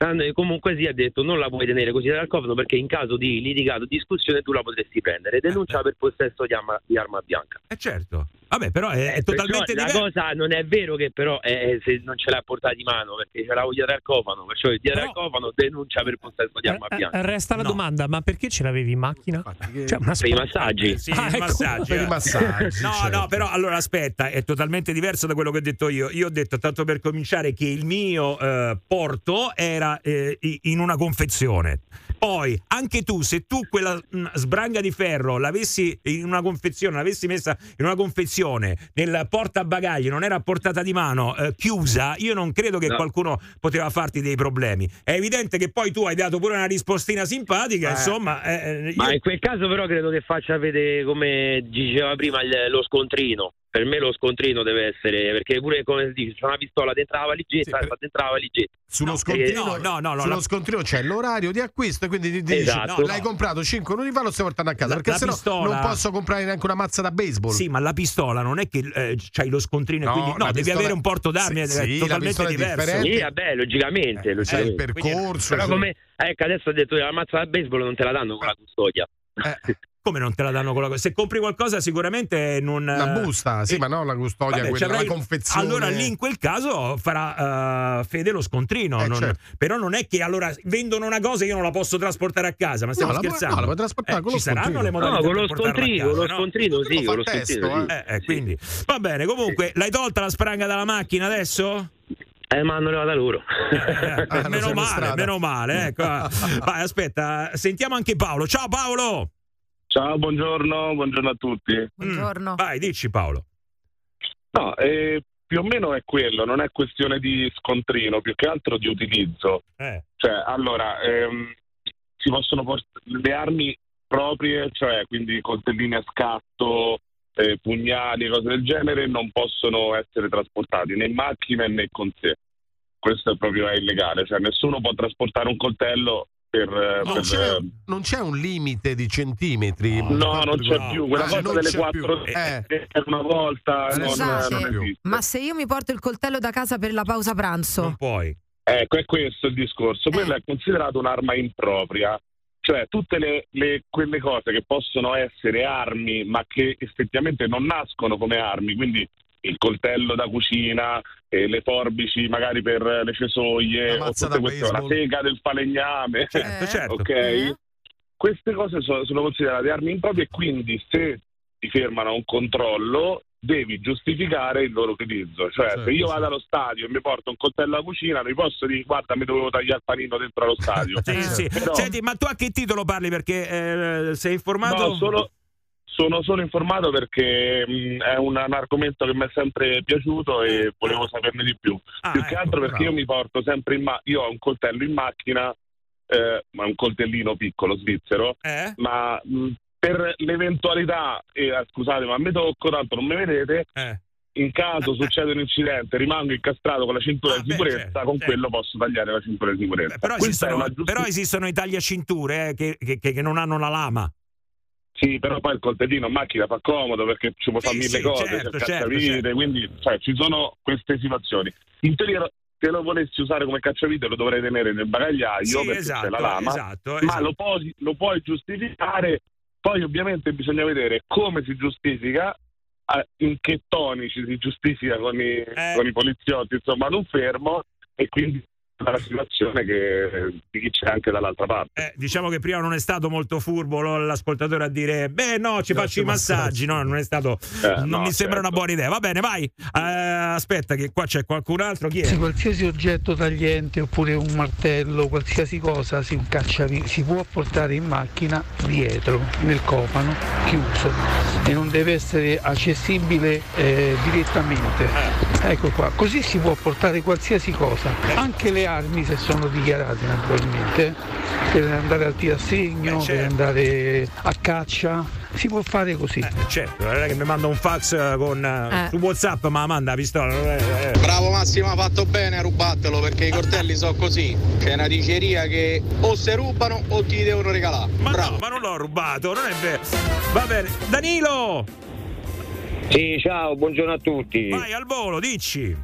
Eh, Comunque sì, ha detto non la puoi tenere così dal cofano perché in caso di litigato, discussione tu la potresti prendere. Denuncia per possesso di arma, di arma bianca. Eh certo. Vabbè, però è, è totalmente diverso. La cosa non è vero che però eh, se non ce l'ha portata di mano perché ce l'avevo dietro al cofano, perciò il dietro al cofano denuncia per possesso di arma Eh, bianca. Resta la domanda, ma perché ce l'avevi in macchina? Cioè, una Per i massaggi. Sì, Ah, i ecco. massaggi. Per i eh. massaggi, No, certo. no, però allora aspetta, è totalmente diverso da quello che ho detto io. Io ho detto, tanto per cominciare, che il mio eh, porto era eh, in una confezione. Poi, anche tu, se tu quella mh, sbranga di ferro l'avessi in una confezione, l'avessi messa in una confezione nel portabagagli, non era a portata di mano, eh, chiusa, io non credo che No. qualcuno poteva farti dei problemi. È evidente che poi tu hai dato pure una rispostina simpatica, Eh. insomma. eh, eh, Ma io- in quel caso però credo che faccia vedere come diceva prima il- lo scontrino. Per me lo scontrino deve essere perché pure come si dice c'è una pistola dentro la valigetta, sta dentro la valigetta. Sullo No, scontrino, eh, no, no, no, sullo la- scontrino c'è l'orario di acquisto e quindi ti dici Esatto. no, l'hai comprato 5 minuti fa lo stai portando a casa La- perché la sennò pistola- non posso comprare neanche una mazza da baseball. Sì, ma la pistola non è che eh, c'hai lo scontrino No, quindi no, devi pistola- avere un porto d'armi, Sì, sì, totalmente diverso. Sì, vabbè, logicamente, logicamente. il percorso, Però cioè- come ecco, adesso ho detto la mazza da baseball non te la danno con la custodia. Come non te la danno con la cosa? Se compri qualcosa sicuramente non... La busta, sì, eh, ma no la custodia, vabbè, quella, la confezione. Allora lì in quel caso farà eh, fede lo scontrino. Eh, non- certo. Però non è che allora vendono una cosa e io non la posso trasportare a casa, ma stiamo No, la scherzando. no, la puoi trasportare Eh, con ci lo saranno scontrino. le modalità No, con lo scontrino, casa, con lo no? scontrino, sì, fa con lo scontrino. sì. Eh, eh, quindi va bene. Comunque, l'hai tolta la spranga dalla macchina adesso? Eh, ma hanno levata loro. Eh, Ah, meno male, meno male. Ecco. Vai, aspetta, sentiamo anche Paolo. Ciao Paolo. Ciao, buongiorno, buongiorno a tutti. Buongiorno. Mm, Vai, dici Paolo. No, eh, più o meno è quello, non è questione di scontrino, più che altro di utilizzo. Eh. Cioè, allora, ehm, si possono portare le armi proprie, cioè quindi coltellini a scatto, eh, pugnali, cose del genere, non possono essere trasportati né in macchina né con sé. Questo è proprio è illegale, cioè nessuno può trasportare un coltello per... eh, Non per, c'è, eh, non c'è un limite di centimetri. No, non c'è No. più. Quella Eh, cosa non delle quattro. Eh. per una volta non, Scusate, non esiste. ma se io mi porto il coltello da casa per la pausa pranzo? Puoi. Ecco, è questo il discorso. Quello è considerato un'arma impropria. Cioè, tutte le, le- quelle cose che possono essere armi, ma che effettivamente non nascono come armi, quindi il coltello da cucina, eh, le forbici magari per le cesoie, La o mazza tutte da queste, la sega del falegname. Certo, certo. ok? Eh? Queste cose sono, sono considerate armi improprie e quindi se ti fermano a un controllo devi giustificare il loro utilizzo. Cioè, Certo, se io sì. vado allo stadio e mi porto un coltello alla cucina, non mi posso dire guarda, mi dovevo tagliare il panino dentro allo stadio. Sì, sì. Però- Senti, ma tu a che titolo parli? Perché eh, sei informato? No, solo- sono solo informato perché mh, è un, un argomento che mi è sempre piaciuto e volevo saperne di più. Ah, più che ecco, altro perché bravo. io mi porto sempre in macchina, io ho un coltello in macchina, eh, ma un coltellino piccolo svizzero, Eh? ma mh, per l'eventualità, eh, scusate ma mi tocco, tanto non mi vedete, Eh. in caso succede un incidente rimango incastrato con la cintura Ah, di beh, sicurezza, certo, con certo. quello posso tagliare la cintura di sicurezza. Però Questa è esistono, giusti- però esistono i tagliacinture eh, che, che- che- che non hanno la lama. Sì, però poi il coltellino in macchina fa comodo perché ci può Sì, fare mille sì, cose, certo, certo, cacciavite, certo. quindi cioè, ci sono queste situazioni. In teoria se lo volessi usare come cacciavite lo dovrei tenere nel bagagliaio Sì, perché esatto, c'è la lama, esatto, ma esatto. Lo, puoi, lo puoi giustificare. Poi ovviamente bisogna vedere come si giustifica, in che toni ci si giustifica con i, Eh. con i poliziotti, insomma, ad un fermo e quindi dalla situazione che, c'è anche dall'altra parte. Eh, diciamo che prima non è stato molto furbo l'ascoltatore a dire beh no ci faccio i massaggi. No non è stato non no, mi sembra certo. una buona idea. Va bene vai. Eh, aspetta che qua c'è qualcun altro? Chi è? Sì, qualsiasi oggetto tagliente oppure un martello, qualsiasi cosa, sì, un cacciavite, si può portare in macchina dietro, nel cofano, chiuso. E non deve essere accessibile eh, direttamente. Ecco qua, così si può portare qualsiasi cosa, anche le armi se sono dichiarate naturalmente, per andare al tirassegno, per andare a caccia, si può fare così. certo non è che mi manda un fax eh, con eh, Eh. su whatsapp ma manda la pistola è- eh. Bravo Massimo, ha fatto bene a rubartelo perché i coltelli sono così. C'è una diceria che o se rubano o ti devono regalare. ma no ma non l'ho rubato non è vero va bene Danilo Sì, ciao, buongiorno a tutti. vai al volo dici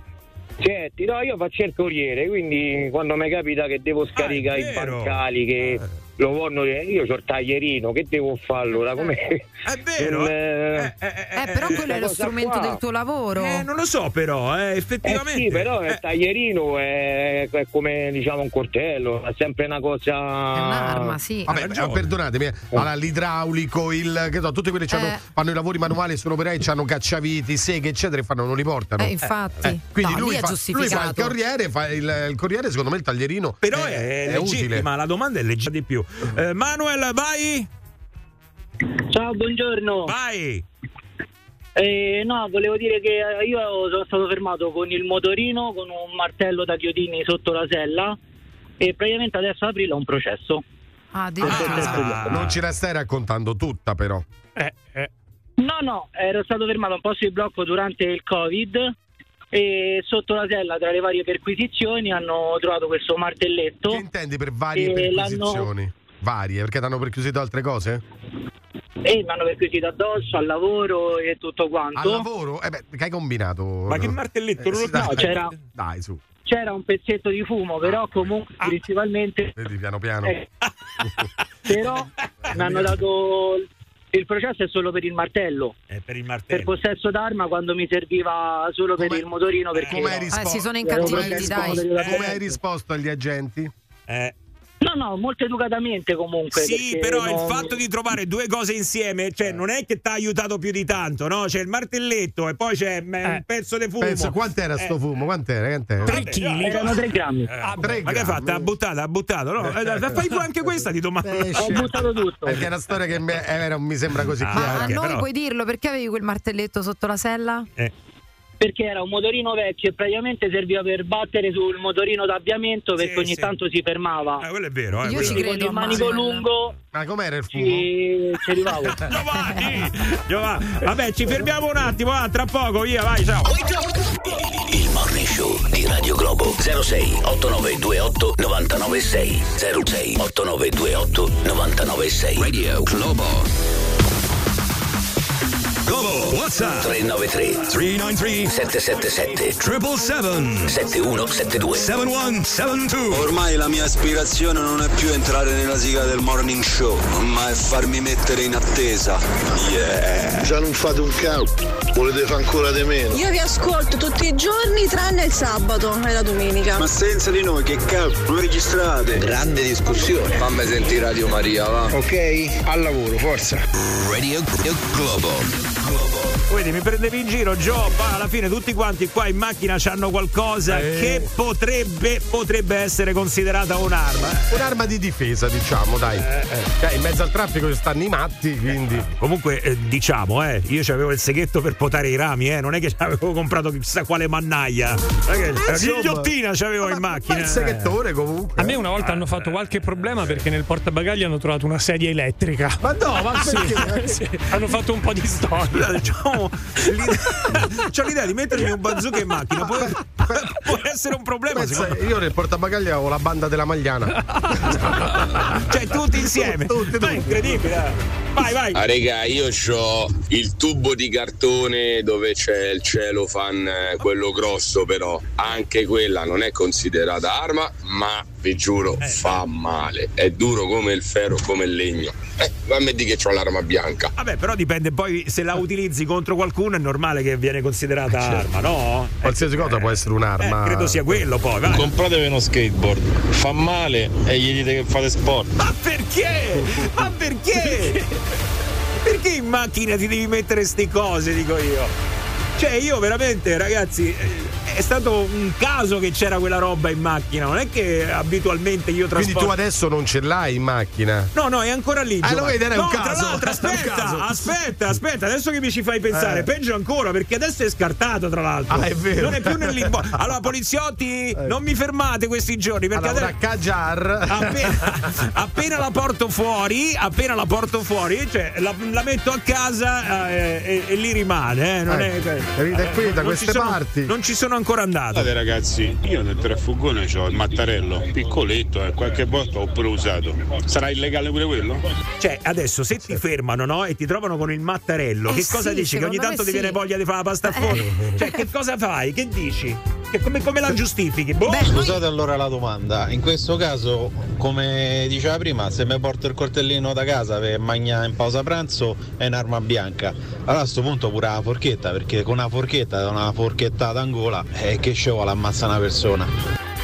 Senti, no, io faccio il corriere, quindi quando mi capita che devo scaricare i Ah, vero. bancali, che lo vogliono, io ho il taglierino, che devo fare allora? Come... È vero, eh, Eh, però quello è lo strumento qua. del tuo lavoro. Eh, non lo so però eh, Eh effettivamente sì, però il taglierino è, è come diciamo un coltello, è sempre una cosa. È un'arma, sì. Vabbè, eh, perdonatemi, eh. allora, l'idraulico, il che so, tutti quelli che hanno- Eh. fanno i lavori manuali, sono operai, hanno cacciaviti, seghe, eccetera, e fanno, non li portano. Eh, infatti. Quindi No, lui, è fa, lui fa il corriere, fa il, il corriere, secondo me il taglierino però è, è utile. legittima la domanda è legittima di più Eh, Manuel vai Ciao, buongiorno. Vai. Eh, no, volevo dire che eh, io sono stato fermato con il motorino, con un martello da chiodini sotto la sella e praticamente adesso ad aprile ho un processo. Ah, Ah, non ci la stai raccontando tutta, però. No, no, ero stato fermato a un posto di blocco durante il Covid e sotto la sella, tra le varie perquisizioni, hanno trovato questo martelletto. Che intendi per varie perquisizioni? Varie, perché ti hanno perquisito altre cose? E mi hanno perquisito addosso, al lavoro e tutto quanto. Al lavoro? Eh beh, che hai combinato? Ma che martelletto? non lo so. No, c'era- Dai, su. C'era un pezzetto di fumo, però comunque principalmente... Vedi, piano piano. Eh, però mi hanno dato... Il processo è solo per il martello. per il Per martello. possesso d'arma quando mi serviva solo per il motorino perché Come hai risposto? si sono incattiviti, dai. per- Come hai risposto agli agenti? Eh. No, no, molto educatamente comunque. Sì, però il non- fatto di trovare due cose insieme, cioè non è che ti ha aiutato più di tanto, no? C'è il martelletto e poi c'è mm, un pezzo di fumo. Pensa, quant'era sto fumo? Quant'era? Quant'era? Tre chili. Erano 3 grammi. Eh, tre ma che ha fatto? Ha buttato, ha buttato, no? Eh, dai, fai tu anche questa di domanda. Ho buttato tutto. Perché è una storia che me- era- mi sembra così Ah, chiara. Ma a noi però- puoi dirlo perché avevi quel martelletto sotto la sella? Perché era un motorino vecchio e praticamente serviva per battere sul motorino d'avviamento perché ogni tanto si fermava. Ah, quello è vero, eh. Io quello- ci credo, con il manico lungo Ma com'era il fumo? ci, ci arrivavo. Giovanni, Vabbè, ci fermiamo un attimo, va, tra poco, via, vai, ciao. Il Morning Show di Radio Globo 06 8928 996 06 8928 996 Radio Globo Globo, what's up? 393 393 777 777 7172 7172 Ormai la mia aspirazione non è più entrare nella sigla del morning show, ma è farmi mettere in attesa. Yeah. Già non fate un cazzo, volete fare ancora di meno. Io vi ascolto tutti i giorni tranne il sabato e la domenica. Ma senza di noi che cazzo non registrate? Grande discussione. Fammi sentire Radio Maria, va. Ok, al lavoro, forza. Radio Globo Quindi mi prendevi in giro, Gio, ma alla fine tutti quanti qua in macchina hanno qualcosa Eh. che potrebbe, potrebbe essere considerata un'arma. eh. Un'arma di difesa, diciamo, dai. Cioè, in mezzo al traffico ci stanno i matti, quindi. Comunque, eh, diciamo, eh, io avevo il seghetto per potare i rami, eh, non è che avevo comprato chissà quale mannaia. È che- la ghigliottina c'avevo in macchina. il seghettore comunque. A me una volta hanno fatto qualche problema perché nel portabagagli hanno trovato una sedia elettrica. Ma no, ma Sì, perché? sì, hanno fatto un po' di storie. Scusate, c'ho l'idea, c'ho l'idea di mettermi un bazooka in macchina. Può, può essere un problema. Pensa, io nel portabagaglia ho la banda della Magliana. Cioè, tutti insieme. Ma è incredibile. eh. Vai, vai. Ah, regà, io ho il tubo di cartone dove c'è il celofan, eh, quello grosso, però anche quella non è considerata arma, ma vi giuro fa male. È duro come il ferro, come il legno. Eh, fammi dire che ho l'arma bianca. Vabbè, però dipende poi se la utilizzi contro qualcuno è normale che viene considerata arma, no? Qualsiasi cosa può essere un'arma. Eh, credo sia quello poi, vai. Compratevi uno skateboard, fa male e gli dite che fate sport. Ma perché? Ma perché? Perché in macchina ti devi mettere ste cose, dico io? Cioè, io veramente, ragazzi, eh, è stato un caso che c'era quella roba in macchina, non è che abitualmente io Quindi trasporto. tu adesso non ce l'hai in macchina. No, no, è ancora lì. Ah, lo vedi, era un no, caso. Tra l'altro, un aspetta, aspetta, aspetta, adesso che mi ci fai pensare, Eh. peggio ancora, perché adesso è scartato, tra l'altro. Ah, è vero. Non è più nel limbo. Allora, poliziotti, non mi fermate questi giorni, perché Allora, adesso. Cagiar. Appena, appena la porto fuori, appena la porto fuori, cioè la, la metto a casa eh, e, e lì rimane. Eh, non Eh, è, capite, qui, da non queste sono- parti. Non ci sono ancora andato. Guardate ragazzi, io nel trafugone ho il mattarello, piccoletto, eh, qualche volta ho pure usato. Sarà illegale pure quello? Cioè, adesso se ti fermano no, e ti trovano con il mattarello, Eh che cosa sì, dici? Che ogni tanto ti viene voglia di fare la pasta a forno? Cioè, che cosa fai? Che dici? Che come, come la giustifichi? Boh. Scusate allora la domanda, in questo caso, come diceva prima, se mi porto il coltellino da casa per mangiare in pausa pranzo è un'arma bianca. Allora a questo punto pure la forchetta, perché con una forchetta, una forchettata in gola, è che ci vuole ammazza una persona.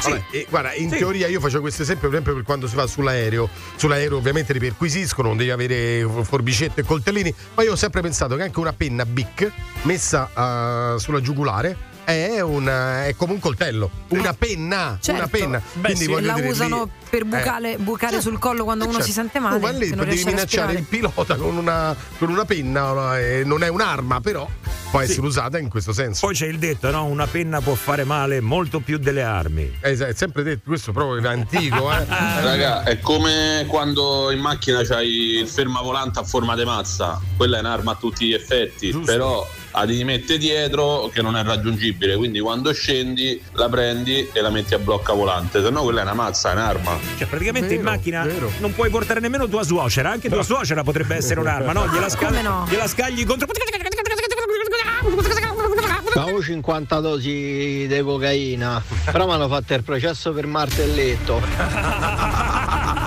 Vabbè, e guarda, in Sì. teoria io facevo questo esempio per esempio per quando si va sull'aereo. Sull'aereo ovviamente li perquisiscono, non devi avere forbicette e coltellini, ma io ho sempre pensato che anche una penna Bic messa eh, sulla giugulare è, una- è come un coltello, una penna, Certo. una penna. Beh, Quindi sì. la dire, usano lì- per eh. bucare, bucare sul collo quando uno Certo. si sente Tu male. vai lì, devi minacciare il pilota con una, con una penna, no? E non è un'arma, però può essere usata in questo senso. Poi c'è il detto, no? Una penna può fare male molto più delle armi. Eh, è sempre detto, questo proprio è antico, eh. Raga, è come quando in macchina c'hai il fermavolante a forma di mazza, quella è un'arma a tutti gli effetti, però la devi mettere dietro che non è raggiungibile, quindi quando scendi la prendi e la metti a blocca volante, se no quella è una mazza, è un'arma. Cioè, praticamente in Vero, macchina non puoi portare nemmeno tua suocera, anche tua suocera potrebbe essere un'arma, no? Gliela, sca- no? gliela scagli contro. Stavo 50 dosi di cocaina, però mi hanno fatto il processo per martelletto.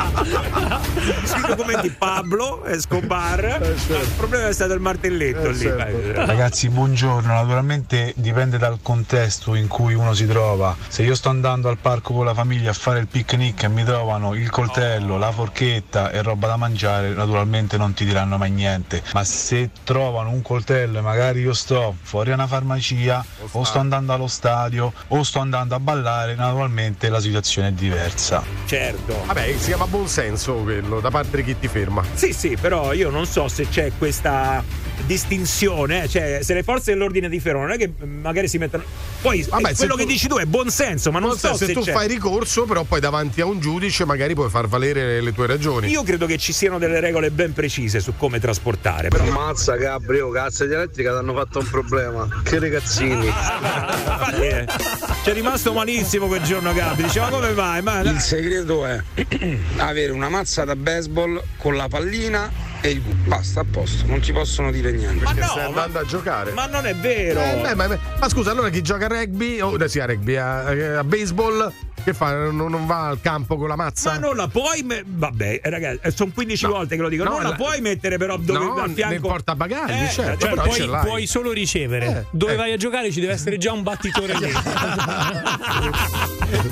Sui documenti Pablo Escobar. Il problema è stato il martelletto lì. Ragazzi, buongiorno. Naturalmente dipende dal contesto in cui uno si trova. Se io sto andando al parco con la famiglia a fare il picnic e mi trovano il coltello, la forchetta e roba da mangiare, naturalmente non ti diranno mai niente. Ma se trovano un coltello e magari io sto fuori a una farmacia o sto andando allo stadio o sto andando a ballare, naturalmente la situazione è diversa. Certo. Vabbè, si chiama buon senso quello, da parte di chi ti ferma. Sì, sì, però io non so se c'è questa distinzione, eh, cioè se le forze dell'ordine ti fermano, non è che magari si mettono. Poi eh, Vabbè, se quello tu- che dici tu è buon senso, ma non Forse so se, se tu c'è. fai ricorso, però poi davanti a un giudice magari puoi far valere le tue ragioni. Io credo che ci siano delle regole ben precise su come trasportare. Però Ammazza Gabriele, cazzo di elettrica ti hanno fatto un problema. Che ragazzini. Infatti, eh, ci è rimasto malissimo quel giorno Gabri. Diceva come mai? Ma Il segreto è avere una mazza da baseball con la pallina e il basta a posto, non ci possono dire niente. Perché stai andando a giocare. Ma non è vero. Eh, beh, ma, ma scusa, allora chi gioca a rugby, o eh, sì, a rugby, a, a baseball, che fa? Non, non va al campo con la mazza? Ma non la puoi. me- Vabbè, ragazzi, sono 15 volte che lo dico. No, non la, la- puoi mettere però dove No, a fianco. nel portabagagli, Eh, certo. Cioè, però ce puoi, l'hai. puoi solo ricevere. Dove eh. vai a giocare ci deve essere già un battitore lì.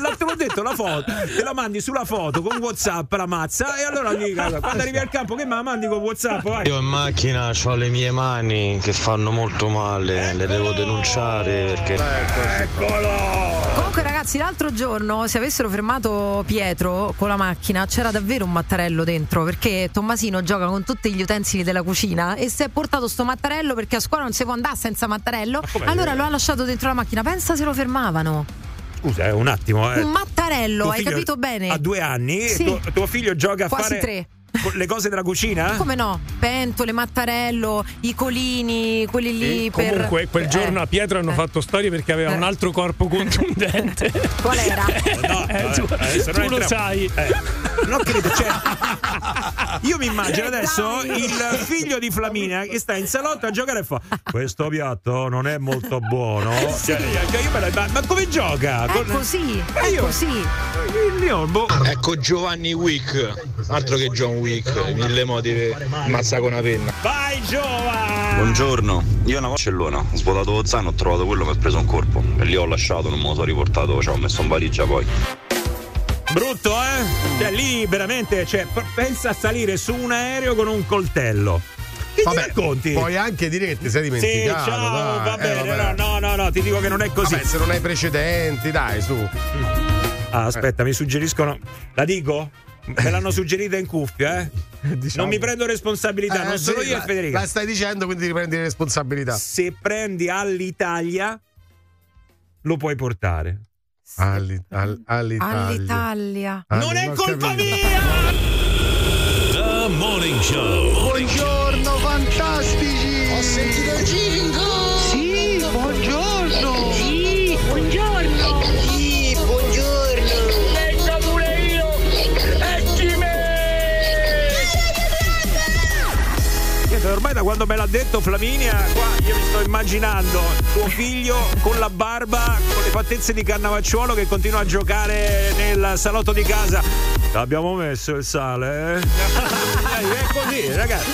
L'altro ho detto la foto, te la mandi sulla foto con WhatsApp la mazza e allora gli dico, quando arrivi al campo che me la mandi con WhatsApp? Vai. Io in macchina ho le mie mani che fanno molto male, le devo denunciare perché. Comunque, ragazzi, l'altro giorno, se avessero fermato Pietro con la macchina, c'era davvero un mattarello dentro. Perché Tommasino gioca con tutti gli utensili della cucina e si è portato sto mattarello perché a scuola non si può andare senza mattarello. Allora lo ha lasciato dentro la macchina. Pensa se lo fermavano. Scusa, eh, un attimo. Eh. Un mattarello, Tuo hai capito bene? Ha due anni, Sì. tuo, tuo figlio gioca a Quasi fare. tre. Le cose della cucina? Come no? Pentole, mattarello, i colini, quelli lì per. Comunque, quel eh, giorno a Pietro hanno fatto storie perché aveva un altro corpo contundente. Qual era? No, Eh, tu, tu lo entriamo. sai. Eh, non credo, cioè, io mi immagino adesso il figlio di Flaminia che sta in salotto a giocare e fa questo piatto non è molto buono. Cioè, io me la- ma, ma come gioca? È Con- così, Eh, è io- così. il mio, boh. Ecco Giovanni Wick, altro che John Wick, mille modi per mazza con una penna. Vai Giova! Buongiorno, io una Barcellona, ho svuotato lo zaino, ho trovato quello, mi ha preso un colpo e lì ho lasciato, non me lo sono riportato, ci ho messo in valigia poi. Brutto, eh? Cioè, lì veramente, cioè, pensa a salire su un aereo con un coltello. Che ti racconti? Puoi anche dire che ti sei Sì, dimenticato. ciao, dai. va Eh, bene, vabbè. no, no, no, no, ti dico che non è così. Vabbè, se non hai precedenti, dai, su. Ah, aspetta, mi suggeriscono. La dico? Me l'hanno suggerita in cuffia, eh? Non mi prendo responsabilità, Eh, non sono sì, io e Federica. La stai dicendo, quindi ti prendi le responsabilità. Se prendi all'Italia, lo puoi portare. Alli- al- all'Italia. All'Italia. Ah, non è colpa capito. mia! The Morning Show. Buongiorno fantastici! Ho sentito il jingle! Ormai da quando me l'ha detto Flaminia, qua io mi sto immaginando tuo figlio con la barba, con le fattezze di cannavacciuolo che continua a giocare nel salotto di casa. Abbiamo messo il sale, eh? È così, ragazzi.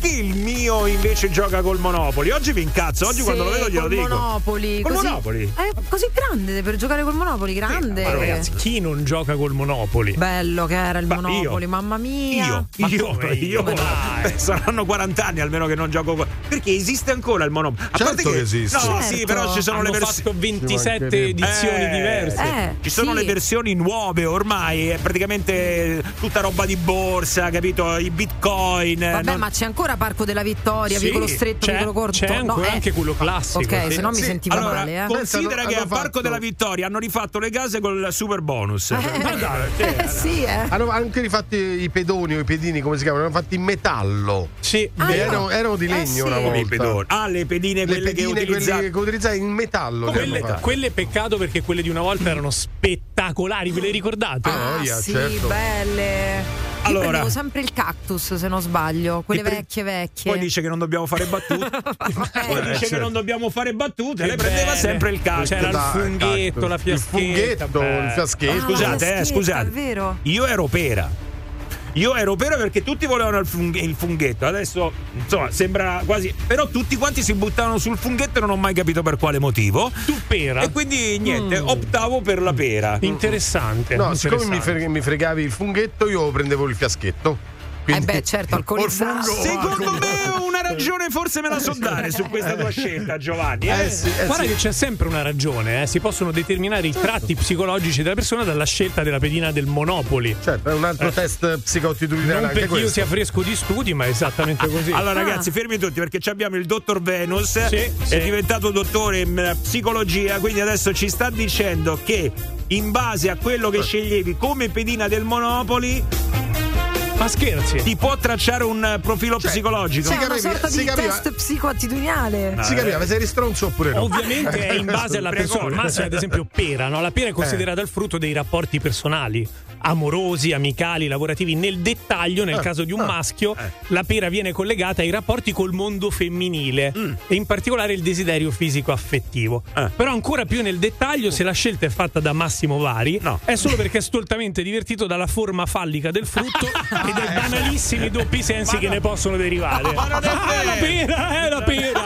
Perché il mio invece gioca col Monopoli? Oggi mi incazzo, oggi Sì, quando lo vedo glielo col dico. Monopoli. Col così, Monopoli? È così grande per giocare col Monopoli, grande. Ma ragazzi, chi non gioca col Monopoli? Bello che era il Ma Monopoli, io? mamma mia. Io, Ma io, come io, io? Beh, saranno 40 anni almeno che non gioco. Perché esiste ancora il Monopoli? A Certo parte che, esiste. No, Certo. sì, però ci sono Hanno le versioni. fatto 27 mancherebbe. edizioni Eh, diverse. Eh, Ci sono sì. le versioni nuove ormai, è praticamente tutta roba di borsa, capito? I bitcoin. Vabbè, non- ma c'è ancora Parco della Vittoria, Sì, vicolo stretto, c'è- vicolo corto. c'è ancora eh. anche quello classico, Ok, sì. se no mi Sì, sentiva allora, male, eh. considera che hanno al Parco della Vittoria hanno rifatto le case col super bonus. Ma dai, sì, Eh, sì, eh. Hanno anche rifatti i pedoni o i pedini, come si chiamano? Erano fatti in metallo. Sì, Ah, no. erano, erano di Eh, legno sì. una come i volta. pedoni. Ah, le pedine, Le quelle pedine, che quelli utilizzavi. che utilizzai in metallo. hanno Quelle, quelle peccato perché quelle di una volta erano spettacolari, ve le ricordate? Ah, Ah, sì, certo. belle. Io Allora. prendevo sempre il cactus, se non sbaglio, quelle E per- vecchie vecchie. Poi dice che non dobbiamo fare battute. Poi Eh, dice che non dobbiamo fare battute. Che Lei prendeva bene. sempre il cactus. C'era il funghetto, cactus. la fiaschetta. Il funghetto, beh. il fiaschetto. Ah, Scusate, eh, fiaschetta, scusate. È vero. Io ero pera. Io ero pera perché tutti volevano il, fungh- il funghetto. Adesso, insomma, sembra quasi. Però tutti quanti si buttavano sul funghetto e non ho mai capito per quale motivo. Tu pera? E quindi niente, Mm. optavo per la pera. Interessante. No, siccome mi, interessante. fre- mi fregavi il funghetto, io prendevo il fiaschetto. Eh beh, certo, alcolizzato. Secondo me una ragione forse me la so dare su questa tua scelta, Giovanni. Eh, Eh sì, eh Guarda sì. che c'è sempre una ragione, eh. si possono determinare i tratti psicologici della persona dalla scelta della pedina del Monopoli. Certo, è un altro test psicoattitudinale Non perché io questo. sia fresco di studi, ma è esattamente così. Allora, Ah. ragazzi, fermi tutti perché ci abbiamo il dottor Venus. Sì, è sì. diventato dottore in eh, psicologia. Quindi adesso ci sta dicendo che in base a quello che sceglievi come pedina del Monopoli, ma scherzi. ti può tracciare un eh, profilo Cioè, psicologico. C'è una sorta si di capiva- test psicoattitudinale. Si capiva, se eri stronzo oppure no. Ovviamente è in base alla persona. Al massimo, ad esempio, pera. no? La pera è considerata il frutto dei rapporti personali, amorosi, amicali, lavorativi. Nel dettaglio, nel Ah, caso di un ah, maschio, la pera viene collegata ai rapporti col mondo femminile e in particolare il desiderio fisico-affettivo. Ah. Però ancora più nel dettaglio, se la scelta è fatta da Massimo Vari, No. è solo perché è stoltamente divertito dalla forma fallica del frutto e dai banalissimi doppi sensi che ne possono derivare. Ma non è Ah, la vero. pera, è la pera.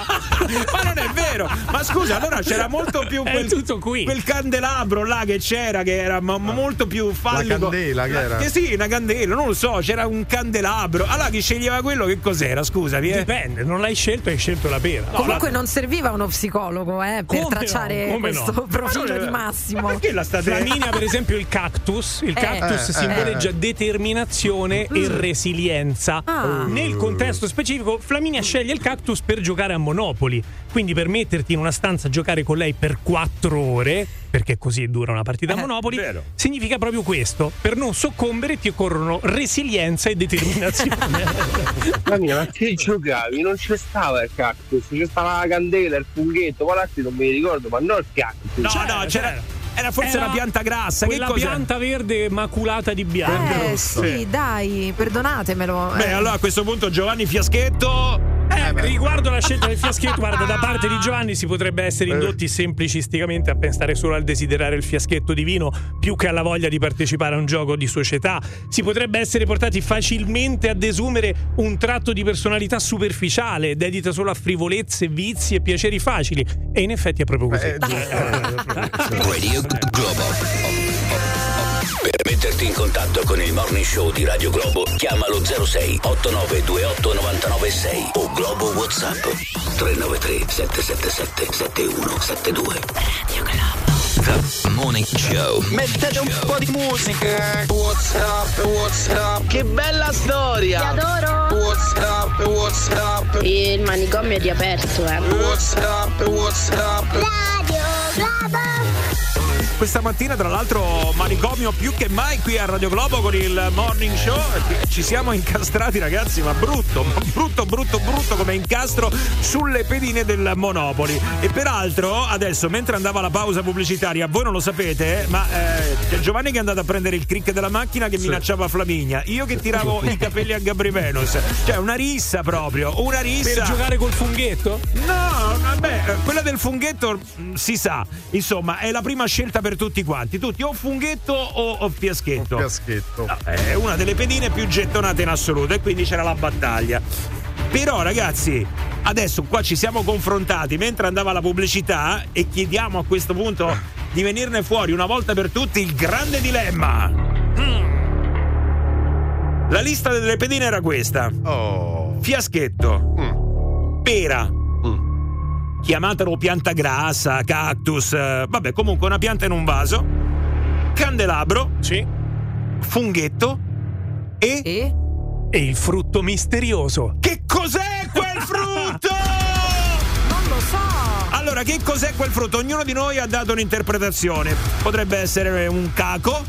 Ma non è vero! Ma scusa, allora c'era molto più È quel, tutto qui. quel candelabro là che c'era, che era mo- molto più fallico. candela che era? Che sì, una candela, non lo so, c'era un candelabro. Allora chi sceglieva quello che cos'era? Scusami, eh. Dipende, non l'hai scelto, hai scelto la pera. Comunque non serviva uno psicologo eh, per Come no? tracciare Come questo no? profilo Ma di Massimo. Ma perché la state Flaminia, per esempio, il cactus. Il Eh. cactus Eh, simboleggia eh. determinazione e resilienza. Ah. Nel contesto specifico, Flaminia sceglie il cactus per giocare a Monopoli. Quindi per metterti in una stanza a giocare con lei per quattro ore, perché così dura una partita a Eh, Monopoli, vero. significa proprio questo. per non soccombere ti occorrono resilienza e determinazione. Ma mia, ma che giocavi? Non c'è stava il cactus, c'è stava la candela, il funghetto, altri non mi ricordo, ma non il cactus. No, C'era, no, c'era. c'era. Era forse Era una pianta grassa. Che Quella cos'è? pianta verde maculata di bianco. Eh sì, dai, perdonatemelo. Beh, eh. allora a questo punto Giovanni Fiaschetto. Eh, riguardo la scelta del fiaschetto, guarda, da parte di Giovanni si potrebbe essere indotti semplicisticamente a pensare solo al desiderare il fiaschetto di vino più che alla voglia di partecipare a un gioco di società. Si potrebbe essere portati facilmente a desumere un tratto di personalità superficiale, dedita solo a frivolezze, vizi e piaceri facili. E in effetti è proprio così. Radio Globo. Per metterti in contatto con il morning show di Radio Globo, chiamalo 06 8928 996 o Globo WhatsApp 393 777 7172. Radio Globo. The Morning Show. Mettete un po' di musica. Whatsapp, Whatsapp. Che bella storia. Ti adoro. Whatsapp, Whatsapp. Il manicomio è riaperto, eh. Whatsapp, Whatsapp. Radio Globo. Questa mattina, tra l'altro, manicomio più che mai qui a Radio Globo con il morning show. Ci siamo incastrati, ragazzi, ma brutto, brutto, brutto, brutto come incastro sulle pedine del Monopoli. E peraltro, adesso, mentre andava la pausa pubblicitaria, voi non lo sapete, ma eh, Giovanni che è andato a prendere il crick della macchina che minacciava Flaminia. Io che tiravo i capelli a Gabri Venus. Cioè, una rissa proprio, una rissa. Per giocare col funghetto? No, vabbè, eh, quella del funghetto mh, si sa. Insomma, è la prima scelta per tutti quanti. Tutti o funghetto o, o fiaschetto. Fiaschetto. No, è una delle pedine più gettonate in assoluto e quindi c'era la battaglia. Però ragazzi, adesso qua ci siamo confrontati mentre andava la pubblicità e chiediamo a questo punto di venirne fuori una volta per tutti il grande dilemma. Mm. La lista delle pedine era questa. Fiaschetto. Pera. Chiamatelo pianta grassa, cactus, eh, vabbè, comunque una pianta in un vaso. Candelabro. Sì. Funghetto. E. E il frutto misterioso. Che cos'è quel frutto? Non lo so. Allora, che cos'è quel frutto? Ognuno di noi ha dato un'interpretazione. Potrebbe essere un caco.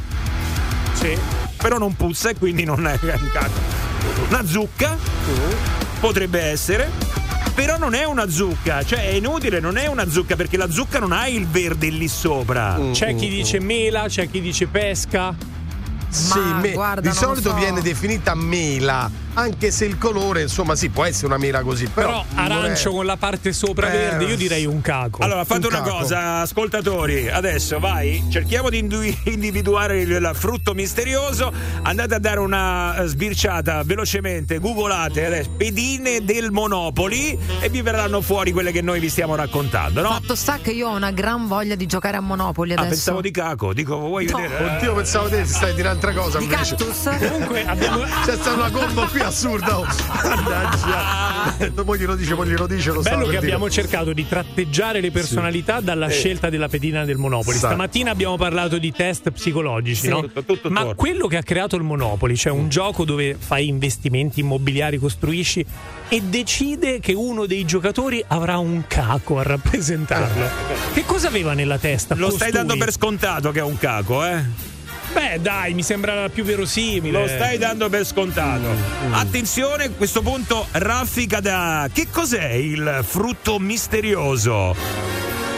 Sì. Però non puzza e quindi non è un caco. Una zucca. Potrebbe essere. Però non è una zucca, cioè è inutile, non è una zucca perché la zucca non ha il verde lì sopra. C'è chi dice mela, c'è chi dice pesca. Sì, me- guarda, di solito so. viene definita mela, anche se il colore, insomma, sì, può essere una mela così. Però, Però è- arancio con la parte sopra Eh, verde, io direi un caco. Allora, fate Un una caco. cosa, ascoltatori. Adesso vai, cerchiamo di indu- individuare il, il frutto misterioso. Andate a dare una eh, sbirciata velocemente, googolate adesso, pedine del Monopoli e vi verranno fuori quelle che noi vi stiamo raccontando, no? Fatto sta che io ho una gran voglia di giocare a Monopoli Ah, adesso. pensavo di caco, dico, vuoi No. vedere? Oddio, pensavo te stai di un'altra cosa Di invece. cactus? Comunque abbiamo. C'è stata una combo qui assurda. oh. Mannaggia. Poi glielo dice, poi glielo dice, lo Bello che dire. abbiamo cercato di tratteggiare le personalità dalla scelta della pedina del Monopoli. Sa. Stamattina abbiamo parlato di test psicologici, Sì, no? tutto- tutto Ma torna. quello che ha creato il Monopoli, cioè un gioco dove fai investimenti immobiliari, costruisci e decide che uno dei giocatori avrà un caco a rappresentarlo. Che cosa aveva nella testa? Lo stai costui? dando per scontato che è un caco, eh? Beh, dai, mi sembra più verosimile. Lo stai dando per scontato. Attenzione, a questo punto raffica da. Che cos'è il frutto misterioso?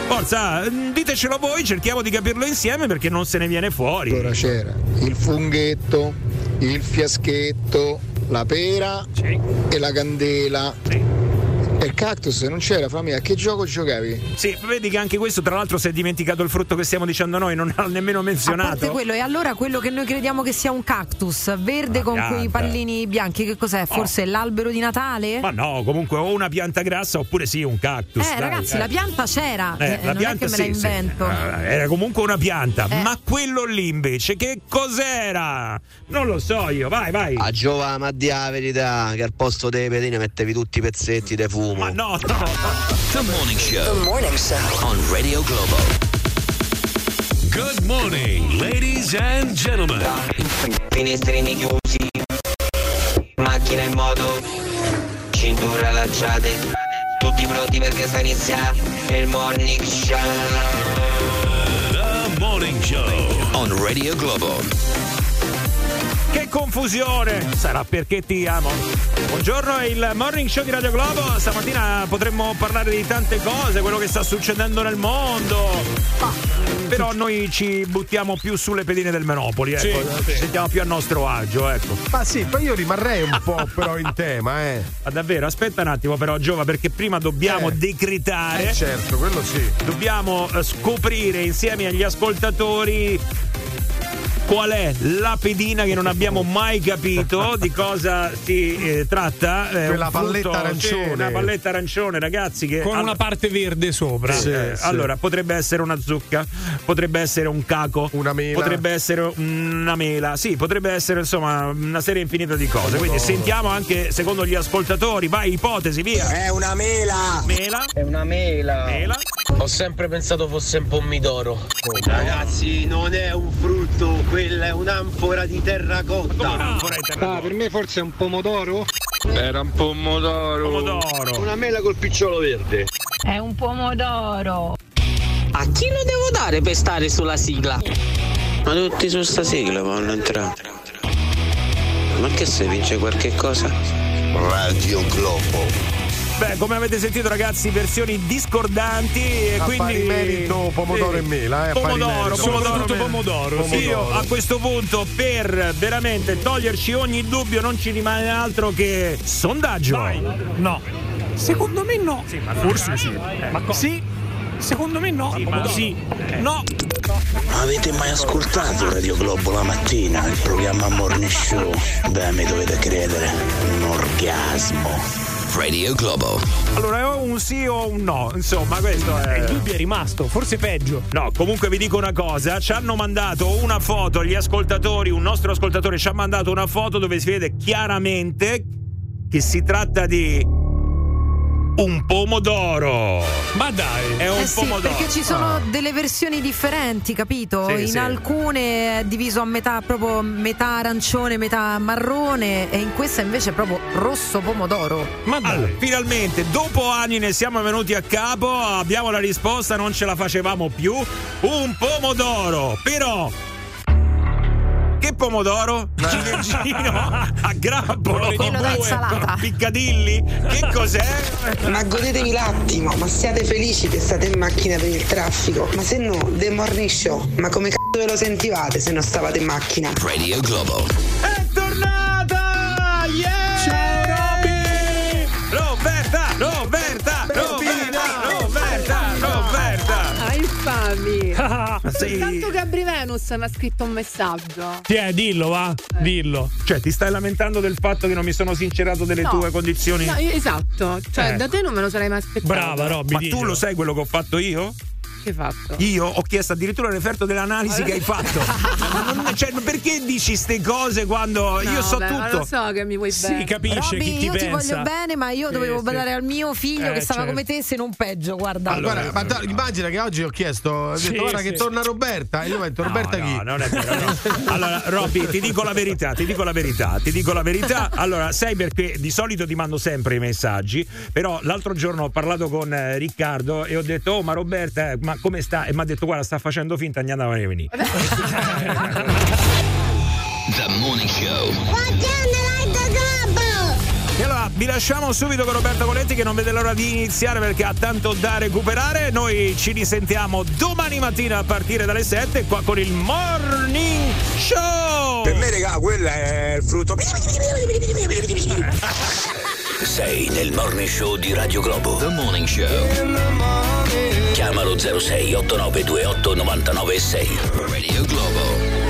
Forza, mm, ditecelo voi, cerchiamo di capirlo insieme perché non se ne viene fuori. Allora c'era il funghetto, il fiaschetto, la pera e la candela. E il cactus non c'era, famiglia. A che gioco giocavi? Sì, vedi che anche questo, tra l'altro, si è dimenticato il frutto che stiamo dicendo noi, non l'ha nemmeno A parte menzionato. quello, e allora quello che noi crediamo che sia un cactus verde Una con pianta. quei pallini bianchi, che cos'è? Forse l'albero di Natale? Ma no, comunque o una pianta grassa oppure sì, un cactus. eh, dai, ragazzi, eh. la pianta c'era. Eh, eh, la non pianta è che me sì, la sì. invento. Eh, Era comunque una pianta, Eh. ma quello lì invece che cos'era? Non lo so io, vai, vai. A Giova, ma di la verità, che al posto delle pedine mettevi tutti i pezzetti di fumo. Ma no, no. The Morning Show. The Morning Show. On Radio Globo. Good morning, ladies and gentlemen. Finestrini chiusi, macchina in moto, cintura allacciate, tutti pronti perché sta iniziando il morning show. The Morning Show. On Radio Globo. Che confusione! Sarà perché ti amo. Buongiorno, è il morning show di Radio Globo. Stamattina potremmo parlare di tante cose, quello che sta succedendo nel mondo. Ma, però noi ci buttiamo più sulle pedine del Menopoli, ecco. Sì, ci sì. sentiamo più a nostro agio, ecco. Ma sì, poi io rimarrei un po' però in tema, eh. Ma davvero, aspetta un attimo però Giova, perché prima dobbiamo Eh. decretare. Eh, certo, quello sì. Dobbiamo eh, scoprire insieme agli ascoltatori qual è la pedina che non abbiamo mai capito di cosa si eh, tratta. È Quella palletta sì, arancione. una palletta arancione, ragazzi. Che Con al- una parte verde sopra. Sì, eh, sì. Allora, potrebbe essere una zucca, potrebbe essere un caco, Una mela. potrebbe essere una mela, sì, potrebbe essere insomma una serie infinita di cose. Quindi sentiamo anche secondo gli ascoltatori, vai, ipotesi, via. È una mela! Mela, È una mela! mela. Ho sempre pensato fosse un pomidoro. Ragazzi, non è un frutto, quella è un'anfora di terracotta. Ah, per me forse è un pomodoro? Era un pomodoro. Pomodoro. Una mela col picciolo verde. È un pomodoro. A chi lo devo dare per stare sulla sigla? Ma tutti su sta sigla vanno entrare. Ma che se vince qualche cosa? Radio Globo. Beh, come avete sentito, ragazzi, versioni discordanti. E A quindi. pari merito pomodoro e mela, eh, Pomodoro, pomodoro, Soprattutto pomodoro, sì. Io a questo punto, per veramente toglierci ogni dubbio, non ci rimane altro che sondaggio. No. Secondo me no. Forse sì. Ma co- sì. Secondo me no. Ma sì. No. Avete mai ascoltato Radio Globo la mattina, il programma Morning Show? Beh, mi dovete credere, un orgasmo. Radio Globo. Allora, o un sì o un no. Insomma, questo è. Il dubbio è rimasto, forse peggio. No, comunque vi dico una cosa, ci hanno mandato una foto, gli ascoltatori, un nostro ascoltatore ci ha mandato una foto dove si vede chiaramente che si tratta di un pomodoro. Ma dai. È un Eh sì, pomodoro. perché ci sono delle versioni differenti, capito? Sì, in sì. alcune è diviso a metà, proprio metà arancione, metà marrone, e in questa invece è proprio rosso pomodoro. Ma dai. Allora, finalmente, dopo anni ne siamo venuti a capo, abbiamo la risposta, non ce la facevamo più. Un pomodoro, però. Che pomodoro? Ciliegino a grappolo? Quello da insalata. Piccadilli? Che cos'è? Ma godetevi l'attimo, ma siate felici che state in macchina per il traffico. Ma se no, The Morning Show, ma come c***o ve lo sentivate se non stavate in macchina? Radio Globo. È tornata! Sei- Soltanto Gabri Venus mi ha scritto un messaggio. Ti è, dillo, va. Dillo. Cioè, ti stai lamentando del fatto che non mi sono sincerato delle No. tue condizioni? No, io- esatto. Cioè, Eh. da te non me lo sarei mai aspettato. Brava, Robby. Ma tu diglielo. lo sai quello che ho fatto io? Che hai fatto? Io ho chiesto addirittura il referto dell'analisi che hai fatto. Ma non- cioè, perché dici ste cose quando io No, so beh, ma tutto? Lo so che mi vuoi Sì, bene. capisce chi Robby, ti io ti pensa. voglio bene, ma io Sì, dovevo sì. badare al mio figlio Eh, che stava certo. come te, se non peggio. Guarda. Allora, Guarda, ma da- immagina che oggi ho chiesto, ho detto, Sì, guarda sì. che torna Roberta. E io ho detto, No, Roberta no, chi? non è vero, no. Allora, Robby, ti dico la verità, ti dico la verità, ti dico la verità. Allora, sai perché di solito ti mando sempre i messaggi, però l'altro giorno ho parlato con eh, Riccardo e ho detto, oh ma Roberta, eh, ma come sta? E mi ha detto, guarda, sta facendo finta, andiamo a venire. The Morning Show. Allora vi lasciamo subito con Roberto Coletti che non vede l'ora di iniziare perché ha tanto da recuperare. Noi ci risentiamo domani mattina a partire dalle 7 qua con il Morning Show. Per me, raga, quello è il frutto. Sei nel Morning Show di Radio Globo. The Morning Show. Chiamalo 06 89 28 99 6. Radio Globo.